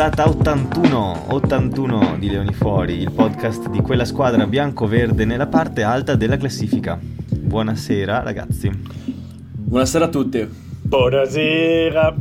puntata 81, 81 di Leoni Fuori, il podcast di quella squadra bianco-verde nella parte alta della classifica. Buonasera ragazzi. Buonasera a tutti. Buonasera.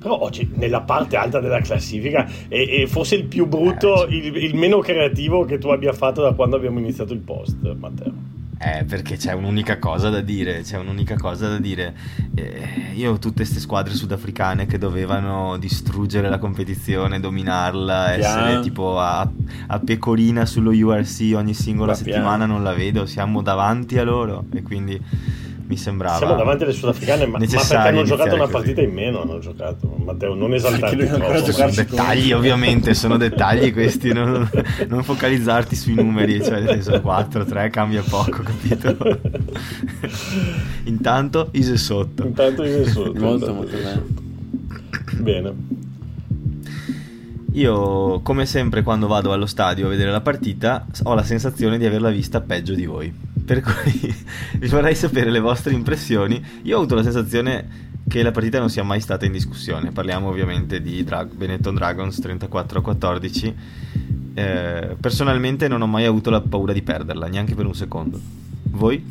Però oggi nella parte alta della classifica è, è forse il più brutto, Eh, il, il meno creativo che tu abbia fatto da quando abbiamo iniziato il post, Matteo. Eh, perché c'è un'unica cosa da dire, c'è un'unica cosa da dire. Eh, io ho tutte queste squadre sudafricane che dovevano distruggere la competizione, dominarla, Piano. essere tipo a, a pecorina sullo URC ogni singola Ma settimana, piano. non la vedo, siamo davanti a loro e quindi mi sembrava Siamo davanti alle sudafricane, ma, ma perché hanno giocato una così. partita in meno. Hanno giocato, Matteo, non ancora troppo, Dettagli ovviamente, sono dettagli questi, non, non focalizzarti sui numeri, cioè nel senso 4, 3 cambia poco, capito? Intanto Ise sotto. Intanto io sotto. Molto, molto bene. Bene. Io, come sempre, quando vado allo stadio a vedere la partita, ho la sensazione di averla vista peggio di voi. Per cui vi vorrei sapere le vostre impressioni. Io ho avuto la sensazione che la partita non sia mai stata in discussione. Parliamo ovviamente di Dra- Benetton Dragons 34 a 14. Eh, personalmente non ho mai avuto la paura di perderla, neanche per un secondo. Voi?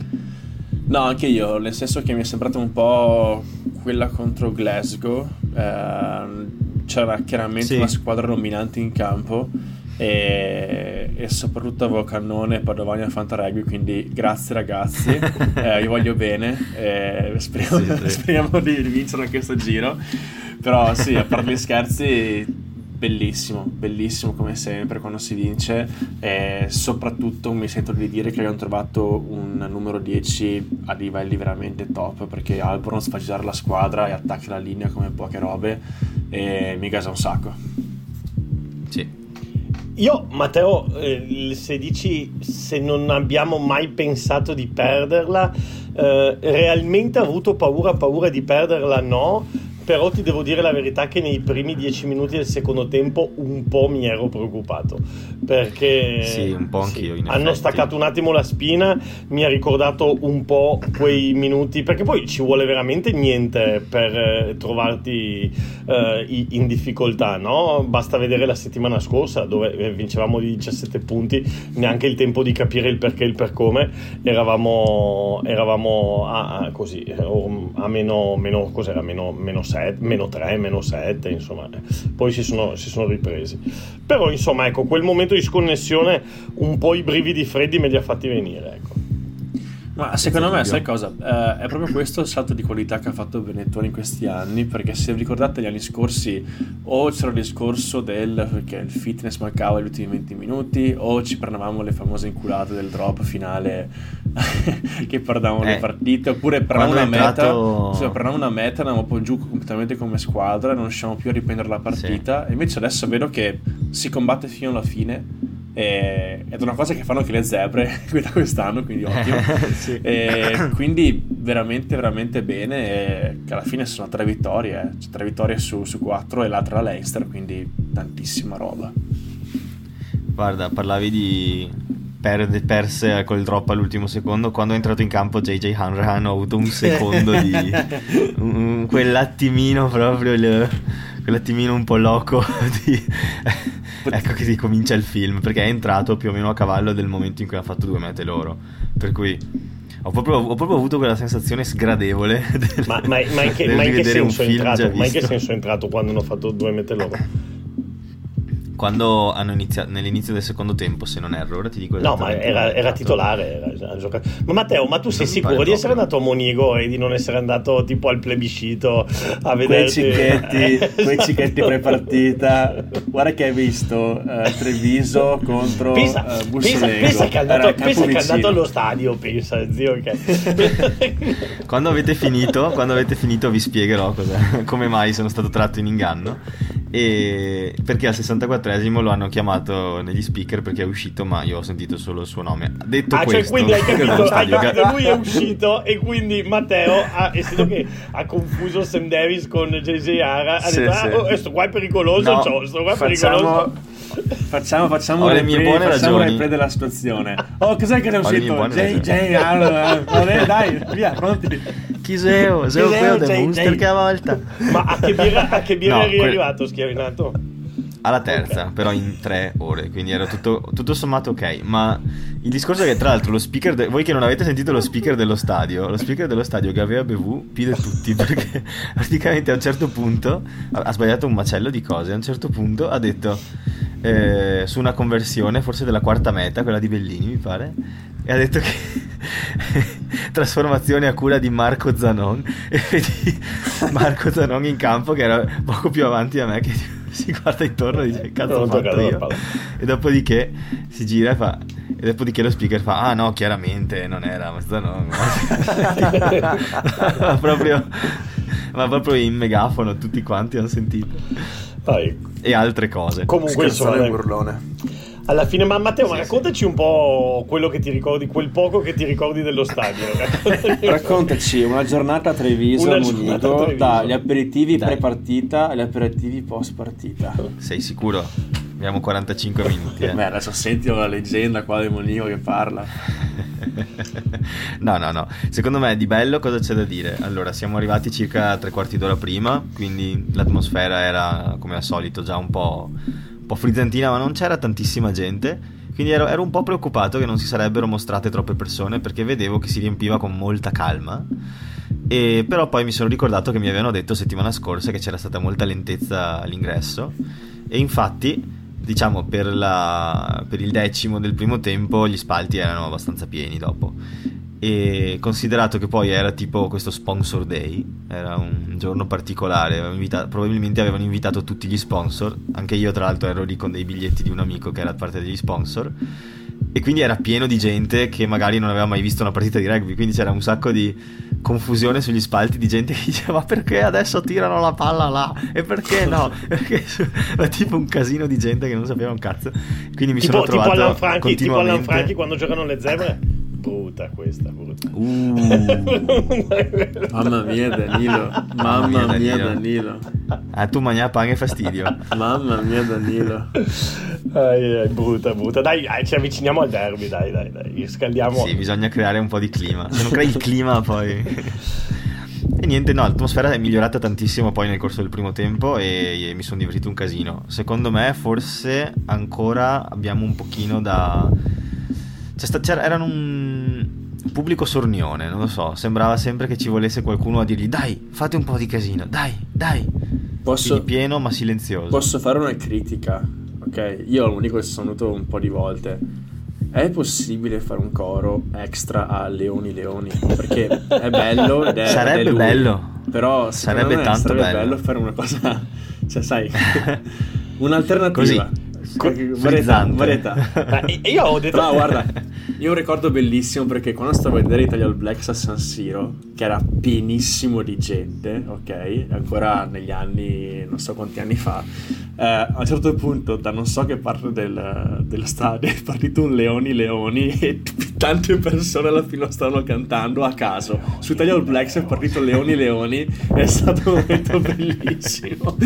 No, anche io, nel senso che mi è sembrata un po' quella contro Glasgow. ehm, c'era chiaramente Sì. una squadra dominante in campo e, e soprattutto avevo Cannone e Padovani a Fantaregui, quindi grazie ragazzi, eh, vi voglio bene, eh, speriamo, Sì, sì. speriamo di vincere anche questo giro. Però sì, a parte gli scherzi, bellissimo, bellissimo come sempre quando si vince e soprattutto mi sento di dire che abbiamo trovato un numero 10 a livelli veramente top perché Albornoz fa girare la squadra e attacca la linea come poche robe e mi gasa un sacco. Sì. Io, Matteo, eh, se dici se non abbiamo mai pensato di perderla, eh, realmente avuto paura, paura di perderla, no. Però ti devo dire la verità che nei primi dieci minuti del secondo tempo un po' mi ero preoccupato. Perché Sì, un po' anch'io, in hanno staccato un attimo la spina, mi ha ricordato un po' quei minuti, perché poi ci vuole veramente niente per eh, trovarti eh, in difficoltà, no? Basta vedere la settimana scorsa dove eh, vincevamo di 17 punti, neanche il tempo di capire il perché e il per come, eravamo, eravamo a, a così, eh, a meno, meno, cos'era, meno, meno, 7, meno 3, meno 7, insomma, poi si sono, si sono ripresi. Però insomma, ecco, quel momento di sconnessione un po' i brividi freddi me li ha fatti venire, ecco. Ma secondo me, dubbio. sai cosa? Eh, è proprio questo il salto di qualità che ha fatto Benettoni in questi anni, perché se vi ricordate gli anni scorsi o c'era il discorso del perché il fitness mancava gli ultimi 20 minuti, o ci prendevamo le famose inculate del drop finale che perdavamo le Eh, partite, oppure prendevamo una entrato- meta, sì, prendevamo una meta, andavamo poi giù completamente come squadra, non riusciamo più a riprendere la partita, e invece adesso vedo che si combatte fino alla fine. E- ed è una cosa che fanno anche le zebre da quest'anno, quindi ottimo. Sì. E quindi veramente veramente bene e che alla fine sono tre vittorie eh. Cioè, tre vittorie su, su quattro e l'altra la Leicester quindi tantissima roba Guarda, parlavi di perde, perse col drop all'ultimo secondo. Quando è entrato in campo JJ Hanrahan ho avuto un secondo di... un- quell'attimino proprio, il- quell'attimino un po' loco di... ecco che ricomincia il film, perché è entrato più o meno a cavallo del momento in cui ha fatto due mete loro. Per cui ho proprio, ho proprio avuto quella sensazione sgradevole del, Ma, ma- ma in che, ma in che senso è entrato? Ma in che senso è entrato quando hanno fatto due mete loro? Quando hanno iniziato nell'inizio del secondo tempo, se non erro, ora ti dico No, ma era, era titolare. era- giocato. Ma Matteo, ma tu sei Non sicuro di essere andato a Monigo e di non essere andato tipo al plebiscito a quei vedere cicchetti quei cicchetti pre-partita guarda che hai visto eh, Treviso contro Pensa, eh, pensa, pensa che è Era andato, pensa che è andato allo stadio, pensa, zio. Che... Quando avete finito, quando avete finito vi spiegherò cosa- come mai sono stato tratto in inganno. E perché al 64esimo lo hanno chiamato negli speaker perché è uscito, ma io ho sentito solo il suo nome. Detto Ah, cioè, questo, quindi hai capito, hai capito, lui è uscito e quindi Matteo, ha, essendo che ha confuso Sam Davis con JJ Ara, ha Sì, detto, sì. ah, oh, sto qua è pericoloso, No, ciao, sto qua è facciamo pericoloso. Facciamo, facciamo le mie buone facciamo un ragioni. della situazione. Oh, cos'è che è Ho uscito? JJ, allora, dai, via, pronti. Chi sei? Sei Chi sei, quello del JJ? Munster che volta. Ma a che birra, a che birra No, eri quel- arrivato, schiavinato? alla terza, Ok. però in tre ore, quindi era tutto, tutto sommato ok. Ma il discorso è che, tra l'altro, lo speaker, de- voi che non avete sentito lo speaker dello stadio, lo speaker dello stadio che aveva bevuto più di tutti, perché praticamente a un certo punto ha, ha sbagliato un macello di cose. A un certo punto ha detto eh, su una conversione, forse della quarta meta, quella di Bellini, mi pare, e ha detto che trasformazione a cura di Marco Zanon e vedi Marco Zanon in campo che era poco più avanti a me che si guarda intorno e dice cazzo ho fatto io. e dopodiché si gira e fa e dopodiché lo speaker fa ah no chiaramente non era Zanon ma proprio ma proprio in megafono tutti quanti hanno sentito Dai. e altre cose Comunque, insomma, Scherzone dai. burlone. alla fine, ma Matteo, ma Sì, raccontaci un po' quello che ti ricordi, quel poco che ti ricordi dello stadio. Raccontaci una giornata a Treviso Una giornata a Treviso. dagli aperitivi Dai. pre-partita agli aperitivi post-partita. sei sicuro? Abbiamo 45 minuti eh. Beh, adesso senti la leggenda qua del Munico che parla. No, no, no. Secondo me di bello cosa c'è da dire? Allora, siamo arrivati circa tre quarti d'ora prima, quindi l'atmosfera era come al solito già un po', un po' frizzantina, ma non c'era tantissima gente. Quindi ero, ero un po' preoccupato che non si sarebbero mostrate troppe persone perché vedevo che si riempiva con molta calma. E però poi mi sono ricordato che mi avevano detto settimana scorsa che c'era stata molta lentezza all'ingresso. E infatti, diciamo, per, la- per il decimo del primo tempo gli spalti erano abbastanza pieni dopo. E considerato che poi era tipo questo sponsor day, era un giorno particolare, avevano invita- probabilmente avevano invitato tutti gli sponsor, anche io tra l'altro ero lì con dei biglietti di un amico che era parte degli sponsor, e quindi era pieno di gente che magari non aveva mai visto una partita di rugby, quindi c'era un sacco di confusione sugli spalti di gente che diceva ma perché adesso tirano la palla là e perché no? Perché era tipo un casino di gente che non sapeva un cazzo. Quindi mi tipo, sono tipo trovato Allan Franchi, tipo continuamente Franchi quando giocano le zebre. Brutta questa, brutta. Uh. Mamma mia Danilo, mamma Mamma mia, mia Danilo. Ah, tu magna pane e fastidio. mamma mia Danilo. Ai, ai, brutta, brutta. Dai, dai, ci avviciniamo al derby, dai, dai, dai. Scaldiamo. Sì, bisogna creare un po' di clima. Se non crei il clima, poi. E niente, no, l'atmosfera è migliorata tantissimo poi nel corso del primo tempo e, e mi sono divertito un casino. Secondo me, forse ancora abbiamo un pochino da. Sta- c'era, erano un pubblico sornione, non lo so. Sembrava sempre che ci volesse qualcuno a dirgli: Dai, fate un po' di casino, dai, dai. Posso, Quindi pieno ma silenzioso. posso fare una critica, ok? Io al Munico ci sono venuto un po' di volte. È possibile fare un coro extra a Leoni Leoni? Perché è bello ed è, Sarebbe è bello. Però Sarebbe tanto sarebbe bello. bello fare una cosa, cioè sai, un'alternativa. Così. Varietà, Frizzante. varietà. Ma io ho detto. Però guarda, io ho un ricordo bellissimo perché quando stavo a vedere Italia All Blacks a San Siro, che era pienissimo di gente, ok? Ancora negli anni, non so quanti anni fa, eh, a un certo punto da non so che parte del, dello stadio è partito un Leoni Leoni e tante persone alla fine lo stavano cantando a caso. Su Italia All Blacks è partito Leoni Leoni è stato un momento bellissimo.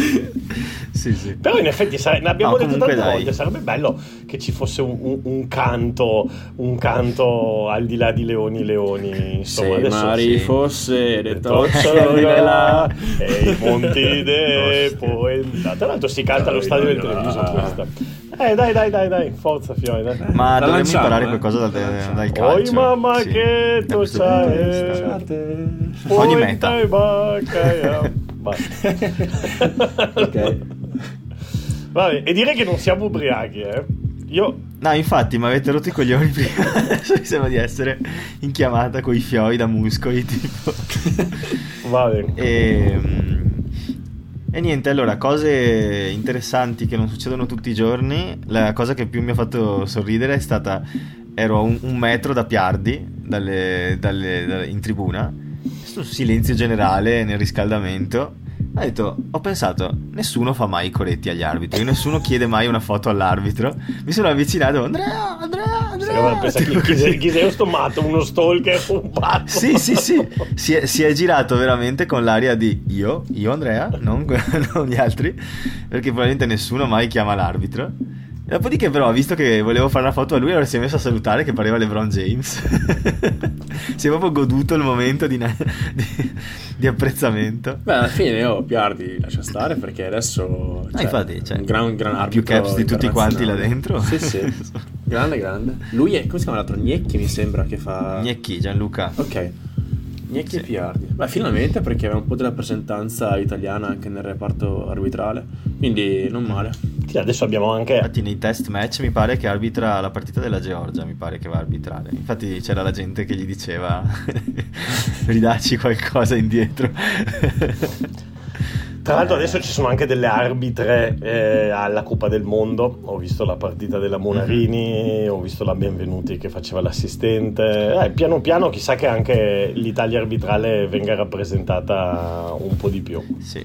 Sì, sì. Però in effetti sare- ne abbiamo No, detto tante dai. volte, sarebbe bello che ci fosse un, un- un canto, un canto al di là di Leoni Leoni, insomma, Se Mari sì. fosse detto di là e i monti de Poenta. Tra l'altro si canta allo stadio del Treviso questa. Eh dai dai dai dai, forza Fiore, dai. Ma La dovremmo lanciamo, imparare eh? qualcosa dal, dal calcio. Oi mamma sì, che tu. Poi Ogni meta. dai, bacca, basta. Ok. Vabbè, e dire che non siamo ubriachi, eh. Io No, infatti, mi avete rotto i coglioni prima. Adesso mi sembra di essere in chiamata con i fioi da muscoli, tipo. vabbè. E, mm, e niente, allora, cose interessanti che non succedono tutti i giorni. La cosa che più mi ha fatto sorridere è stata: ero a un, un metro da Piardi, dalle- dalle- dalle- in tribuna, sto silenzio generale nel riscaldamento. Ho detto, ho pensato, nessuno fa mai i coretti agli arbitri, nessuno chiede mai una foto all'arbitro. Mi sono avvicinato, Andrea, Andrea, Andrea. Tipo chi sei sto matto, uno stalker, un pazzo. Sì, sì, sì, si è, si è girato veramente con l'aria di io, io Andrea, non, non gli altri, perché probabilmente nessuno mai chiama l'arbitro. Dopodiché, però, visto che volevo fare la foto a lui, allora si è messo a salutare che pareva LeBron James. si è proprio goduto il momento di, di, di apprezzamento. Beh, alla fine, io oh, Piardi lascia stare perché adesso. Ah, cioè, infatti, cioè, un gran, gran ha più caps di tutti quanti là dentro. Sì, sì. grande, grande. Lui è, come si chiama l'altro? Gnecchi, mi sembra che fa. Gnecchi, Gianluca. Ok. Gnecchi sì. e Piardi. Beh, finalmente perché aveva un po' di rappresentanza italiana anche nel reparto arbitrale. Quindi non male. Sì, adesso abbiamo anche. Infatti, nei test match mi pare che arbitra la partita della Georgia. Mi pare che va a arbitrare. Infatti, c'era la gente che gli diceva: ridacci qualcosa indietro. Tra l'altro adesso ci sono anche delle arbitre eh, alla Coppa del Mondo, ho visto la partita della Monarini, ho visto la Benvenuti che faceva l'assistente, eh, piano piano chissà che anche l'Italia arbitrale venga rappresentata un po' di più. Sì.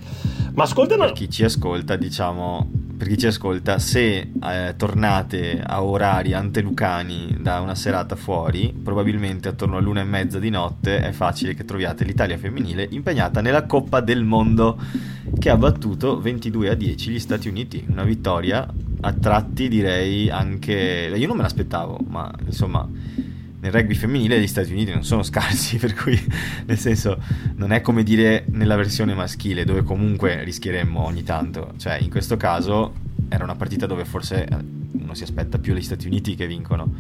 Ma ascolta... Per chi ci ascolta, diciamo, per chi ci ascolta, se eh, tornate a orari antelucani da una serata fuori, probabilmente attorno all'una e mezza di notte è facile che troviate l'Italia femminile impegnata nella Coppa del Mondo che ha battuto 22 a 10 gli Stati Uniti. Una vittoria a tratti direi anche... Io non me l'aspettavo, ma insomma nel rugby femminile gli Stati Uniti non sono scarsi, per cui nel senso non è come dire nella versione maschile dove comunque rischieremmo ogni tanto, cioè in questo caso era una partita dove forse uno si aspetta più gli Stati Uniti che vincono.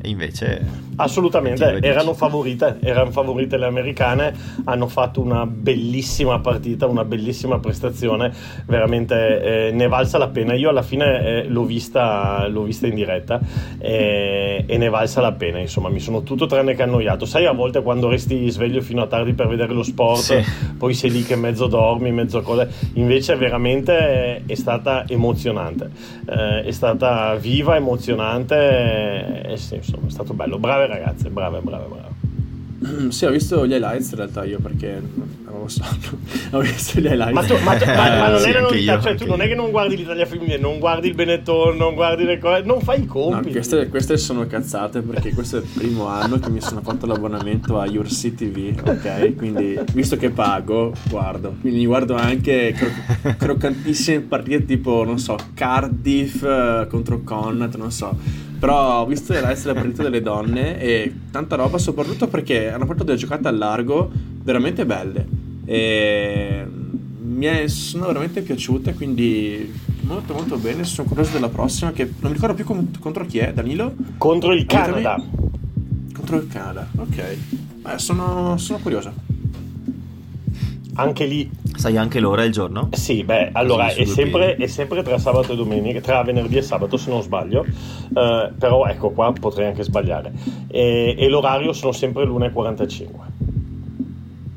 E invece assolutamente erano favorite erano favorite le americane hanno fatto una bellissima partita una bellissima prestazione veramente eh, ne valsa la pena. Io alla fine eh, l'ho, vista, l'ho vista in diretta eh, e ne valsa la pena insomma mi sono tutto tranne che annoiato. Sai a volte quando resti sveglio fino a tardi per vedere lo sport sì. poi sei lì che mezzo dormi mezzo cose. Invece veramente è stata emozionante eh, è stata viva, emozionante e sì, insomma è stato bello. Brave ragazze, brave, brave, brave. Sì, ho visto gli highlights in realtà io perché avevo sonno. ho visto gli highlights. Ma, tu, ma, tu, ma, ma non sì, è novità, cioè tu non è che non guardi l'Italia femminile, non guardi il Benetton, non guardi le cose, non fai i compiti. No, queste, queste, sono cazzate perché questo è il primo anno che mi sono fatto l'abbonamento a Your TV, ok? Quindi visto che pago, guardo. Quindi guardo anche cro- croccantissime partite tipo, non so, Cardiff uh, contro Connacht, non so però ho visto le live della partita delle donne e tanta roba, soprattutto perché hanno fatto delle giocate al largo veramente belle. E mi è, sono veramente piaciute, quindi molto molto bene. Sono curioso della prossima, che non mi ricordo più com- contro chi è, Danilo? Contro il Canada. Contro il Canada, ok. Eh, sono, sono curioso. Anche lì Sai anche l'ora e il giorno? Sì, beh, allora è sempre, è sempre, tra sabato e domenica, tra venerdì e sabato se non sbaglio, uh, però ecco qua potrei anche sbagliare. E, e l'orario sono sempre l'1.45.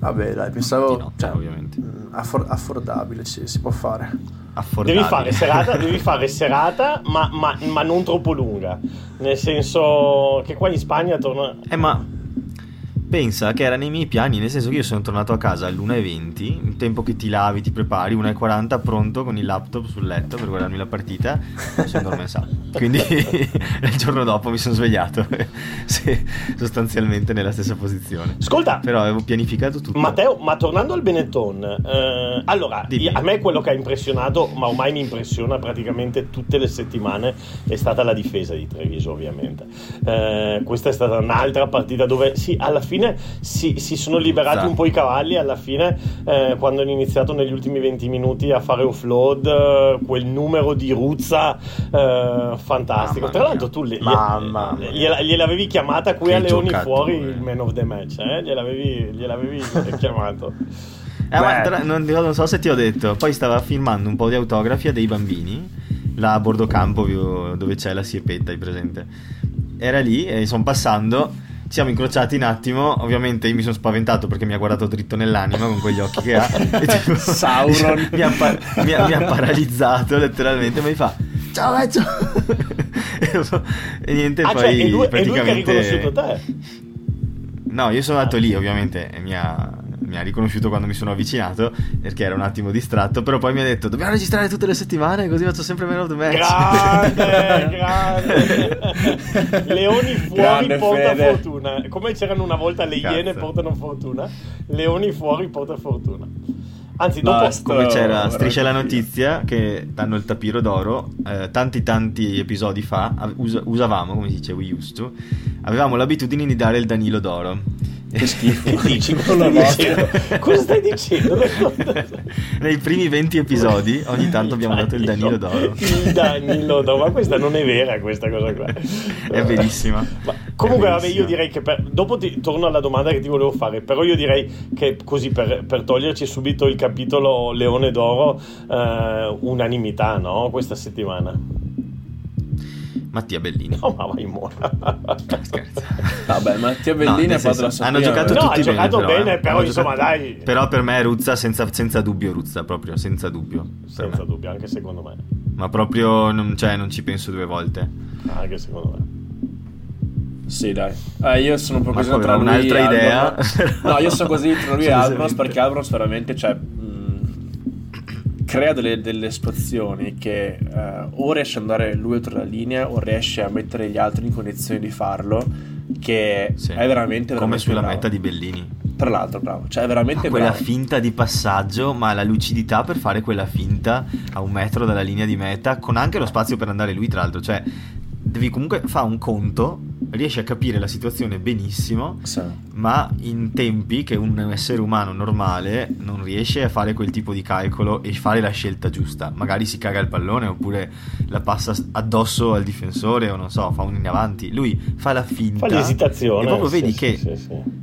Vabbè, dai, pensavo... Notte, cioè, ovviamente. Mm, affor- affordabile, sì, si può fare. Devi fare serata, devi fare serata ma, ma, ma non troppo lunga. Nel senso che qua in Spagna torna... Eh, ma pensa che era nei miei piani, nel senso che io sono tornato a casa all'1.20, il tempo che ti lavi, ti prepari, 1.40 pronto con il laptop sul letto per guardarmi la partita, sono addormentato. Quindi il giorno dopo mi sono svegliato, sì, sostanzialmente nella stessa posizione. Ascolta, però avevo pianificato tutto. Matteo, ma tornando al Benetton, eh, allora, a me quello che ha impressionato, ma ormai mi impressiona praticamente tutte le settimane, è stata la difesa di Treviso, ovviamente. Eh, questa è stata un'altra partita dove, sì, alla fine fine si, si sono liberati esatto. un po' i cavalli alla fine eh, quando hanno iniziato negli ultimi 20 minuti a fare offload eh, quel numero di Ruzza eh, fantastico tra l'altro tu le, Mamma gliela, gliel'avevi chiamata qui che a Leoni fuori il man of the match eh? gliel'avevi, gliel'avevi chiamato eh, tra, non, non, so se ti ho detto, poi stava filmando un po' di autografi a dei bambini, là a bordo campo dove c'è la siepetta, hai presente? Era lì e sono passando siamo incrociati un attimo. Ovviamente io mi sono spaventato perché mi ha guardato dritto nell'anima con quegli occhi che ha. e tipo, Sauron mi ha, mi, ha, mi ha, paralizzato letteralmente. Mi fa ciao vecchio. e niente, ah, poi cioè, lui, praticamente. Lui che ha riconosciuto te? No, io sono andato lì, ovviamente, e mi ha mi ha riconosciuto quando mi sono avvicinato perché era un attimo distratto, però poi mi ha detto dobbiamo registrare tutte le settimane così faccio sempre meno of the match. Grande, grande. Leoni fuori grande porta fede. fortuna. Come c'erano una volta le Cazzo. iene portano fortuna, Leoni fuori porta fortuna. Anzi, dopo... Basta. Come c'era Striscia la notizia che danno il tapiro d'oro, eh, tanti tanti episodi fa us- usavamo, come si dice, we used to, avevamo l'abitudine di dare il Danilo d'oro. Che schifo. Dici, cosa stai? Cosa stai dicendo? Nei primi 20 episodi ogni tanto abbiamo dato il Danilo d'oro. Il Danilo d'oro, ma questa non è vera questa cosa qua. È verissima. Ma comunque, È vabbè, io direi che per- dopo ti torno alla domanda che ti volevo fare, però io direi che così per, per toglierci subito il capitolo Leone d'Oro, eh, unanimità, no? Questa settimana. Mattia Bellini. No, ma vai in mora. Scherzo. Vabbè, Mattia No, Bellini nel ha fatto senso, la hanno giocato No, tutti ha giocato bene, però, bene, eh. però, Hanno insomma, giocato- dai. Però per me Ruzza senza, senza dubbio Ruzza proprio, senza dubbio. Senza dubbio, anche secondo me. Ma proprio non, cioè, non ci penso due volte. Anche secondo me. Sì, dai. Eh, io sono un po' così tra lui un'altra e idea, No, io sono così tra lui e esattamente. perché Albornoz veramente, cioè, crea delle, delle situazioni che eh, o riesce ad andare lui oltre la linea o riesce a mettere gli altri in condizioni di farlo che Sì. è veramente, Come veramente sulla bravo. meta di Bellini. Tra l'altro, bravo. Cioè, è veramente Ma quella bravo. finta di passaggio, ma la lucidità per fare quella finta a un metro dalla linea di meta, con anche lo spazio per andare lui, tra l'altro. Cioè, devi comunque fare un conto, riesci a capire la situazione benissimo, Sì. ma in tempi che un essere umano normale non riesce a fare quel tipo di calcolo e fare la scelta giusta. Magari si caga il pallone oppure la passa addosso al difensore o non so, fa un in avanti. Lui fa la finta. Fa l'esitazione. E proprio sì, vedi sì, che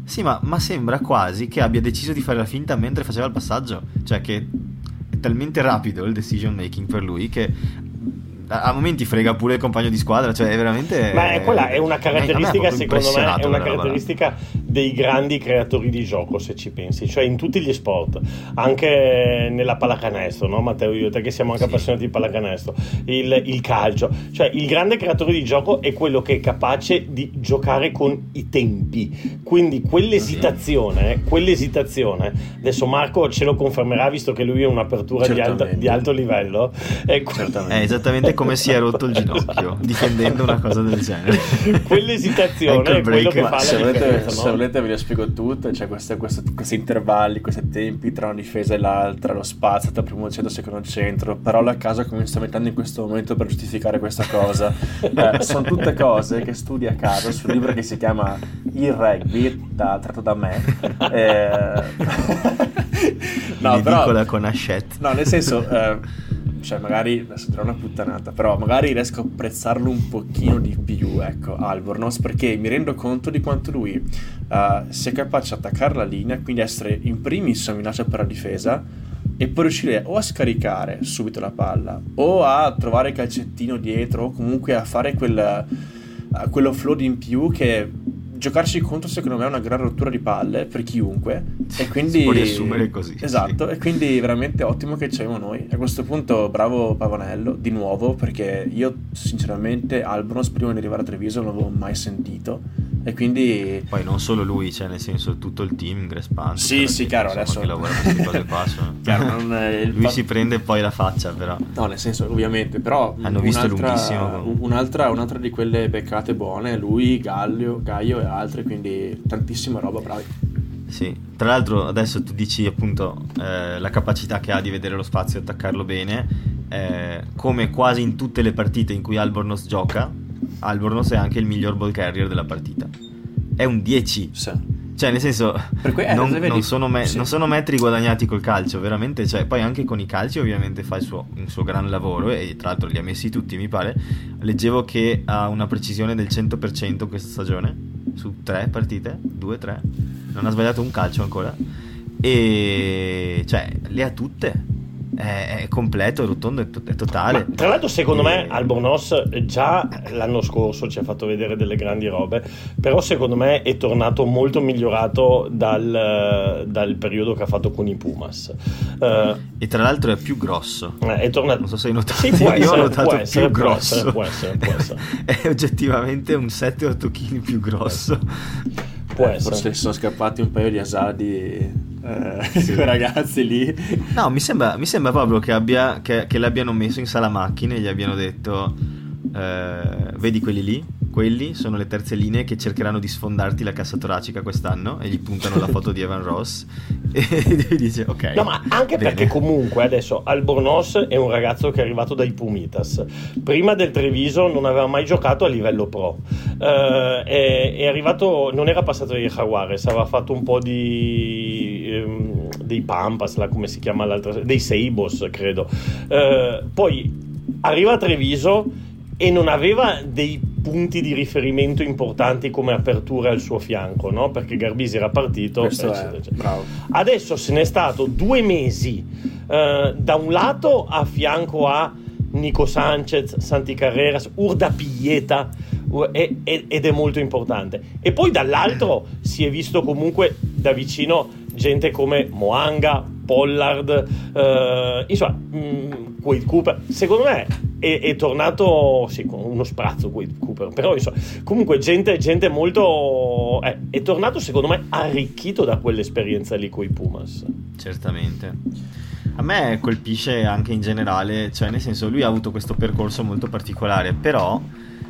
sì, ma, ma sembra quasi che abbia deciso di fare la finta mentre faceva il passaggio. Cioè che è talmente rapido il decision making per lui che a, momenti frega pure il compagno di squadra. Cioè è veramente... Ma è quella è una caratteristica, secondo me, è una caratteristica dei grandi creatori di gioco, se ci pensi, cioè in tutti gli sport, anche nella pallacanestro, no? Matteo, io e te che siamo anche Sì. appassionati di pallacanestro, il, il calcio, cioè il grande creatore di gioco è quello che è capace di giocare con i tempi, quindi quell'esitazione, quell'esitazione, adesso Marco ce lo confermerà visto che lui è un'apertura di alto, di alto livello, e que-. È esattamente come si è rotto il ginocchio difendendo una cosa del genere. quell'esitazione Ecco è quello break. che Ma fa la se volete, differenza, se no? Volete ve le spiego tutte, c'è queste- queste- questi intervalli, questi tempi tra una difesa e l'altra, lo spazio tra primo centro e secondo centro, parole a caso come mi sto mettendo in questo momento per giustificare questa cosa. Eh, sono tutte cose che studi a caso sul libro che si chiama Il rugby, da- tratto da me. Eh, no, però... Con Hachette. No, nel senso, eh, cioè magari, adesso dirò una puttanata, però magari riesco a apprezzarlo un pochino di più, ecco, Albornoz, perché mi rendo conto di quanto lui eh, sia capace di attaccare la linea, quindi essere in primis una minaccia per la difesa, e poi riuscire o a scaricare subito la palla, o a trovare il calcettino dietro, o comunque a fare quel, eh, quello flow di in più che... Giocarci contro secondo me è una gran rottura di palle per chiunque e quindi Si può riassumere così, esatto sì. e quindi veramente ottimo che c'è noi. A questo punto, bravo Pavanello di nuovo, perché io sinceramente Albonos prima di arrivare a Treviso non l'avevo mai sentito. E quindi. Poi non solo lui, cioè nel senso tutto il team, Grespan. Sì, sì, chiaro, adesso- Che lavora queste cose qua. sono- Chiaro, lui fa- si prende poi la faccia, però. No, nel senso, ovviamente, però. Hanno visto un'altra, lunghissimo. Un'altra, un'altra di quelle beccate buone, lui, Gallio, Gaio e altri, quindi tantissima roba, bravi. Sì, tra l'altro adesso tu dici appunto eh, la capacità che ha di vedere lo spazio e attaccarlo bene, eh, come quasi in tutte le partite in cui Albornoz gioca, Albornoz è anche il miglior ball carrier della partita. È un 10, Sì. cioè nel senso cui, eh, non, vedi- non sono me- sì. non sono metri guadagnati col calcio, veramente, cioè, poi anche con i calci ovviamente fa il suo, un suo gran lavoro e tra l'altro li ha messi tutti mi pare. Leggevo che ha una precisione del 100% questa stagione, su tre partite, due, tre, non ha sbagliato un calcio ancora. E cioè le ha tutte, è, è completo, è rotondo, è, to- è totale. Ma, tra l'altro, secondo me, E- Albornoz già l'anno scorso ci ha fatto vedere delle grandi robe, però secondo me è tornato molto migliorato dal, dal periodo che ha fatto con i Pumas. Eh, E tra l'altro è più grosso. è tornato... Non so se hai notato, Sì, può io essere, ho notato può più essere, può grosso. essere, può essere, può essere. è oggettivamente un 7-8 kg più grosso. Può Eh, essere. Forse sono scappati un paio di asadi, eh, quei ragazzi lì. No, mi sembra, mi sembra proprio che, abbia, che, che l'abbiano messo in sala macchine e gli abbiano detto: eh, Vedi quelli lì? Quelli sono le terze linee che cercheranno di sfondarti la cassa toracica quest'anno e gli puntano la foto di Evan Ross e dice ok. No, ma anche bene. perché comunque adesso Albornoz è un ragazzo che è arrivato dai Pumitas. Prima del Treviso non aveva mai giocato a livello pro. Uh, è, è, arrivato, non era passato dai Jaguares, aveva fatto un po' di um, dei Pampas, là, come si chiama l'altra, dei Seibos, credo. Uh, poi arriva a Treviso e non aveva dei punti di riferimento importanti come aperture al suo fianco, no? perché Garbisi era partito. Eccetera, eccetera. Adesso se n'è stato due mesi eh, da un lato a fianco a Nico Sanchez, Santi Carreras, Urda Piglieta ed è molto importante. E poi dall'altro si è visto comunque da vicino gente come Moanga, Pollard, eh, insomma, mh, mm, Quaid Cooper. Secondo me è, è, tornato, sì, con uno sprazzo Quaid Cooper, però insomma, comunque gente, gente molto... Eh, è tornato secondo me arricchito da quell'esperienza lì con i Pumas. Certamente. A me colpisce anche in generale, cioè nel senso lui ha avuto questo percorso molto particolare, però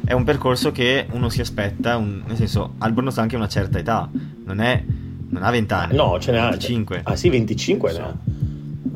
è un percorso che uno si aspetta, un, nel senso Albornoz ha anche una certa età, non è non ha 20 anni. No, ce ne ha 25. Ah sì, 25 ne ha.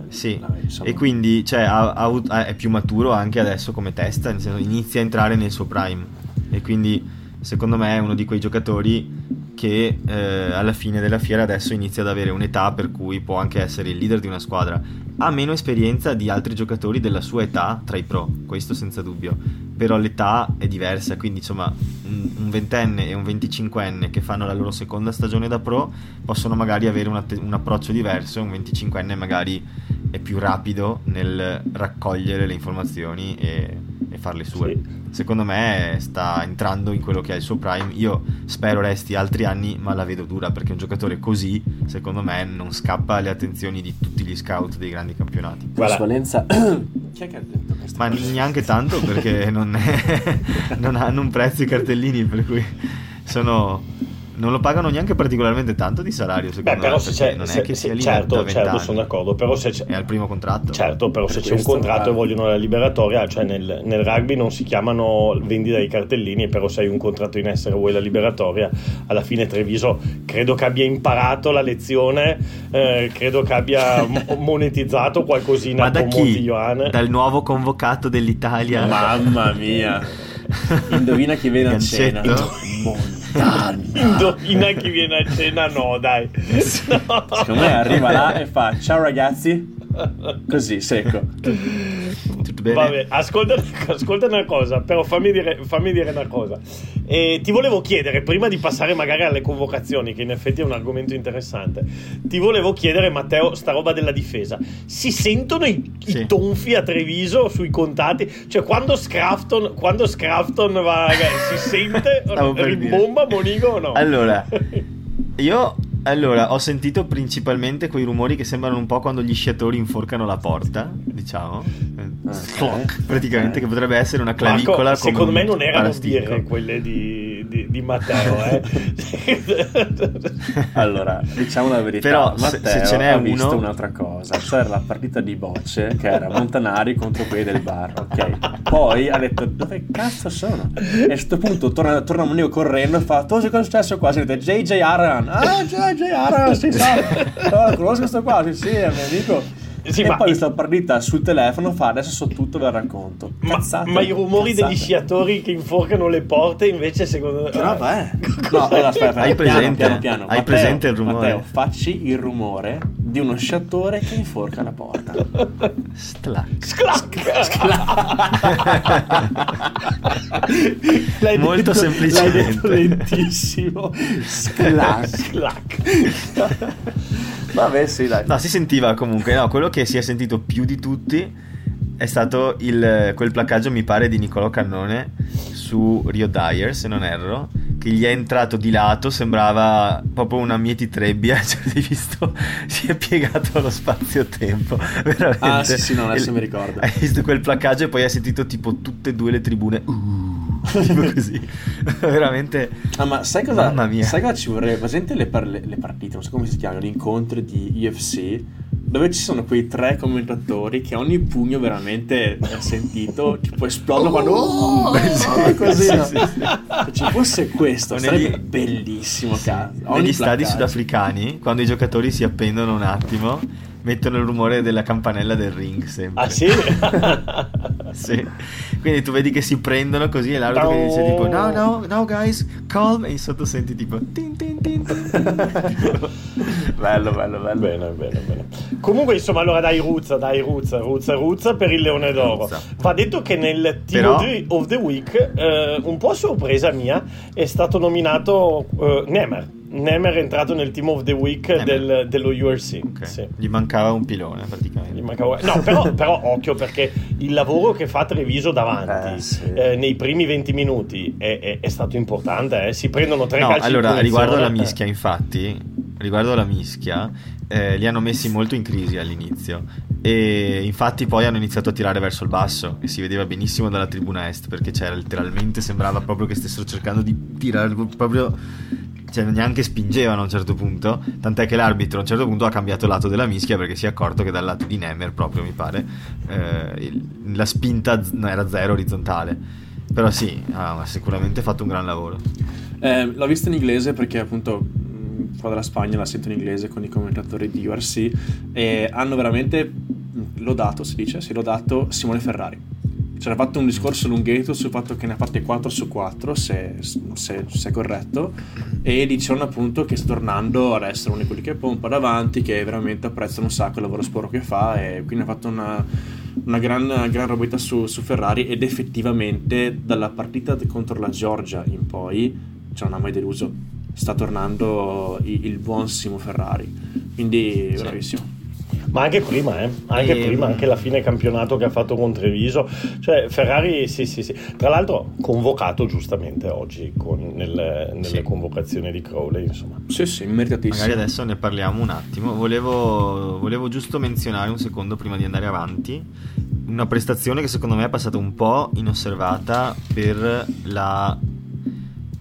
Sì, e quindi cioè, ha, ha, è più maturo anche adesso come testa, inizia a entrare nel suo prime. E quindi secondo me è uno di quei giocatori che eh, alla fine della fiera adesso inizia ad avere un'età per cui può anche essere il leader di una squadra. Ha meno esperienza di altri giocatori della sua età tra i pro, questo senza dubbio, però l'età è diversa, quindi insomma un, ventenne e un venticinquenne che fanno la loro seconda stagione da pro possono magari avere un, att- un approccio diverso, un venticinquenne magari è più rapido nel raccogliere le informazioni e, e farle sue. Sì secondo me sta entrando in quello che è il suo prime. Io spero resti altri anni, ma la vedo dura perché un giocatore così, secondo me, non scappa alle attenzioni di tutti gli scout dei grandi campionati. Guarda, Valenza, chi è che ha detto questo? Ma neanche tanto perché non, è, non hanno un prezzo i cartellini, per cui sono non lo pagano neanche particolarmente tanto di salario secondo Beh, però me se c'è, non se, è che sia lì certo, certo sono d'accordo però se c'è, è al primo contratto. Certo però per se c'è un contratto e vogliono la liberatoria cioè nel, nel, rugby non si chiamano vendita dei cartellini però se hai un contratto in essere e vuoi la liberatoria alla fine Treviso credo che abbia imparato la lezione eh, credo che abbia monetizzato qualcosina ma da chi? dal nuovo convocato dell'Italia? Mamma mia. Indovina chi viene a cena Indovina chi viene a cena? No, dai. No. Secondo me arriva là e fa: Ciao ragazzi. Così, secco. Tutto bene? Vabbè, ascolta, ascolta, una cosa, però fammi dire, fammi dire una cosa. Eh, ti volevo chiedere, prima di passare magari alle convocazioni, che in effetti è un argomento interessante, ti volevo chiedere, Matteo, sta roba della difesa. Si sentono i, sì. i tonfi a Treviso sui contati? Cioè, quando Scrafton, quando Scrafton va, si sente, rimbomba Monigo o no? Allora, io allora, ho sentito principalmente quei rumori che sembrano un po' quando gli sciatori inforcano la porta, diciamo. Okay. Praticamente, che potrebbe essere una clavicola. Marco, secondo me non erano birre quelle di, di, di Matteo, eh. allora, diciamo la verità. Però, Matteo se, se ce n'è ha uno... visto un'altra cosa. Cioè, la partita di bocce, che era Montanari contro quelli del bar, ok? Poi ha detto, dove cazzo sono? E a questo punto torna, torna Monio correndo e fa, tu cosa è successo qua? Si dice, JJ Aran. Ah, JJ J. Ara, sì, sa, no, conosco questo qua, sì, sì, è mio amico. Sì, e ma poi questa partita sul telefono fa adesso so tutto ve racconto cazzate, ma, ma, i rumori cazzate. degli sciatori che inforcano le porte invece secondo me che roba è? no allora, aspetta, aspetta, hai presente, piano, piano, piano. Hai Matteo, presente il rumore? Matteo facci il rumore di uno sciatore che inforca la porta Sclac Sclac, Sclac. molto detto, semplicemente l'hai detto lentissimo Sclac Sclac Vabbè, sì, dai. No, si sentiva comunque. No, quello che si è sentito più di tutti è stato il, quel placcaggio, mi pare, di Niccolò Cannone su Rio Dyer, se non erro, che gli è entrato di lato, sembrava proprio una mietitrebbia, cioè visto, si è piegato lo spazio-tempo, veramente. Ah, sì, sì, no, adesso il, mi ricordo. Hai visto quel placcaggio e poi hai sentito tipo tutte e due le tribune, uh, tipo così, veramente. Ah, ma sai cosa, Mamma mia. sai cosa ci vorrebbe? Presente le, par- le partite, non so come si chiamano, gli incontri di UFC dove ci sono quei tre commentatori che ogni pugno veramente è sentito tipo esplodono quando oh, sì, così sì, sì, sì. se ci fosse questo O sarebbe negli- bellissimo cazzo. Negli Ogni stadi sudafricani, quando i giocatori si appendono un attimo, mettono il rumore della campanella del ring sempre. Ah sì? Sì. Quindi tu vedi che si prendono così e l'arbitro che dice tipo no, no, no guys, calm e in sotto senti tipo tin tin tin tin. bello, bello, bello. bene, bene, bene. Comunque, insomma, allora dai, Ruzza, dai, Ruzza, Ruzza, Ruzza per il Leone d'Oro. Ruzza. Va detto che nel Team Però- of the- Week, eh, un po' a sorpresa mia, è stato nominato eh, Nemer. Nemer è entrato nel Team of the Week del- dello URC. Ok. Sì. Gli mancava un pilone praticamente. Mancava- No, però, però occhio perché il lavoro che fa Treviso davanti Eh, sì. eh, nei primi 20 minuti è, è- è stato importante. eh. Si prendono tre No, calci di allora, riguardo alla mischia, infatti, riguardo alla mischia, eh, li hanno messi molto in crisi all'inizio. E infatti poi hanno iniziato a tirare verso il basso e si vedeva benissimo dalla tribuna est perché c'era letteralmente sembrava proprio che stessero cercando di tirare proprio cioè neanche spingevano a un certo punto tant'è che l'arbitro a un certo punto ha cambiato lato della mischia perché si è accorto che dal lato di Nemer proprio mi pare eh, la spinta z- era zero orizzontale però sì ha sicuramente fatto un gran lavoro Eh, l'ho vista in inglese perché appunto mh, qua dalla Spagna la sento in inglese con i commentatori di URC e hanno veramente mh, lodato, si dice, sì, lodato Simone Ferrari. C'era fatto un discorso lunghetto sul fatto che ne ha fatte 4 su 4, se, se- se è corretto, e dicevano appunto che sta tornando ad essere uno di quelli che pompa davanti, che veramente apprezzano un sacco il lavoro sporco che fa e quindi ha fatto una, una gran, gran robetta su, su Ferrari ed effettivamente dalla partita contro la Georgia in poi cioè non ha mai deluso. Sta tornando i- il buon Simo Ferrari. Quindi Sì. bravissimo Ma anche prima, eh? anche E- prima, anche la fine campionato che ha fatto con Treviso. Cioè, Ferrari, sì, sì, sì. Tra l'altro, convocato giustamente oggi con- nelle, nelle Sì. convocazioni di Crowley, insomma. sì sì meritatissimo Magari adesso ne parliamo un attimo. Volevo, volevo giusto menzionare un secondo prima di andare avanti una prestazione che secondo me è passata un po' inosservata per la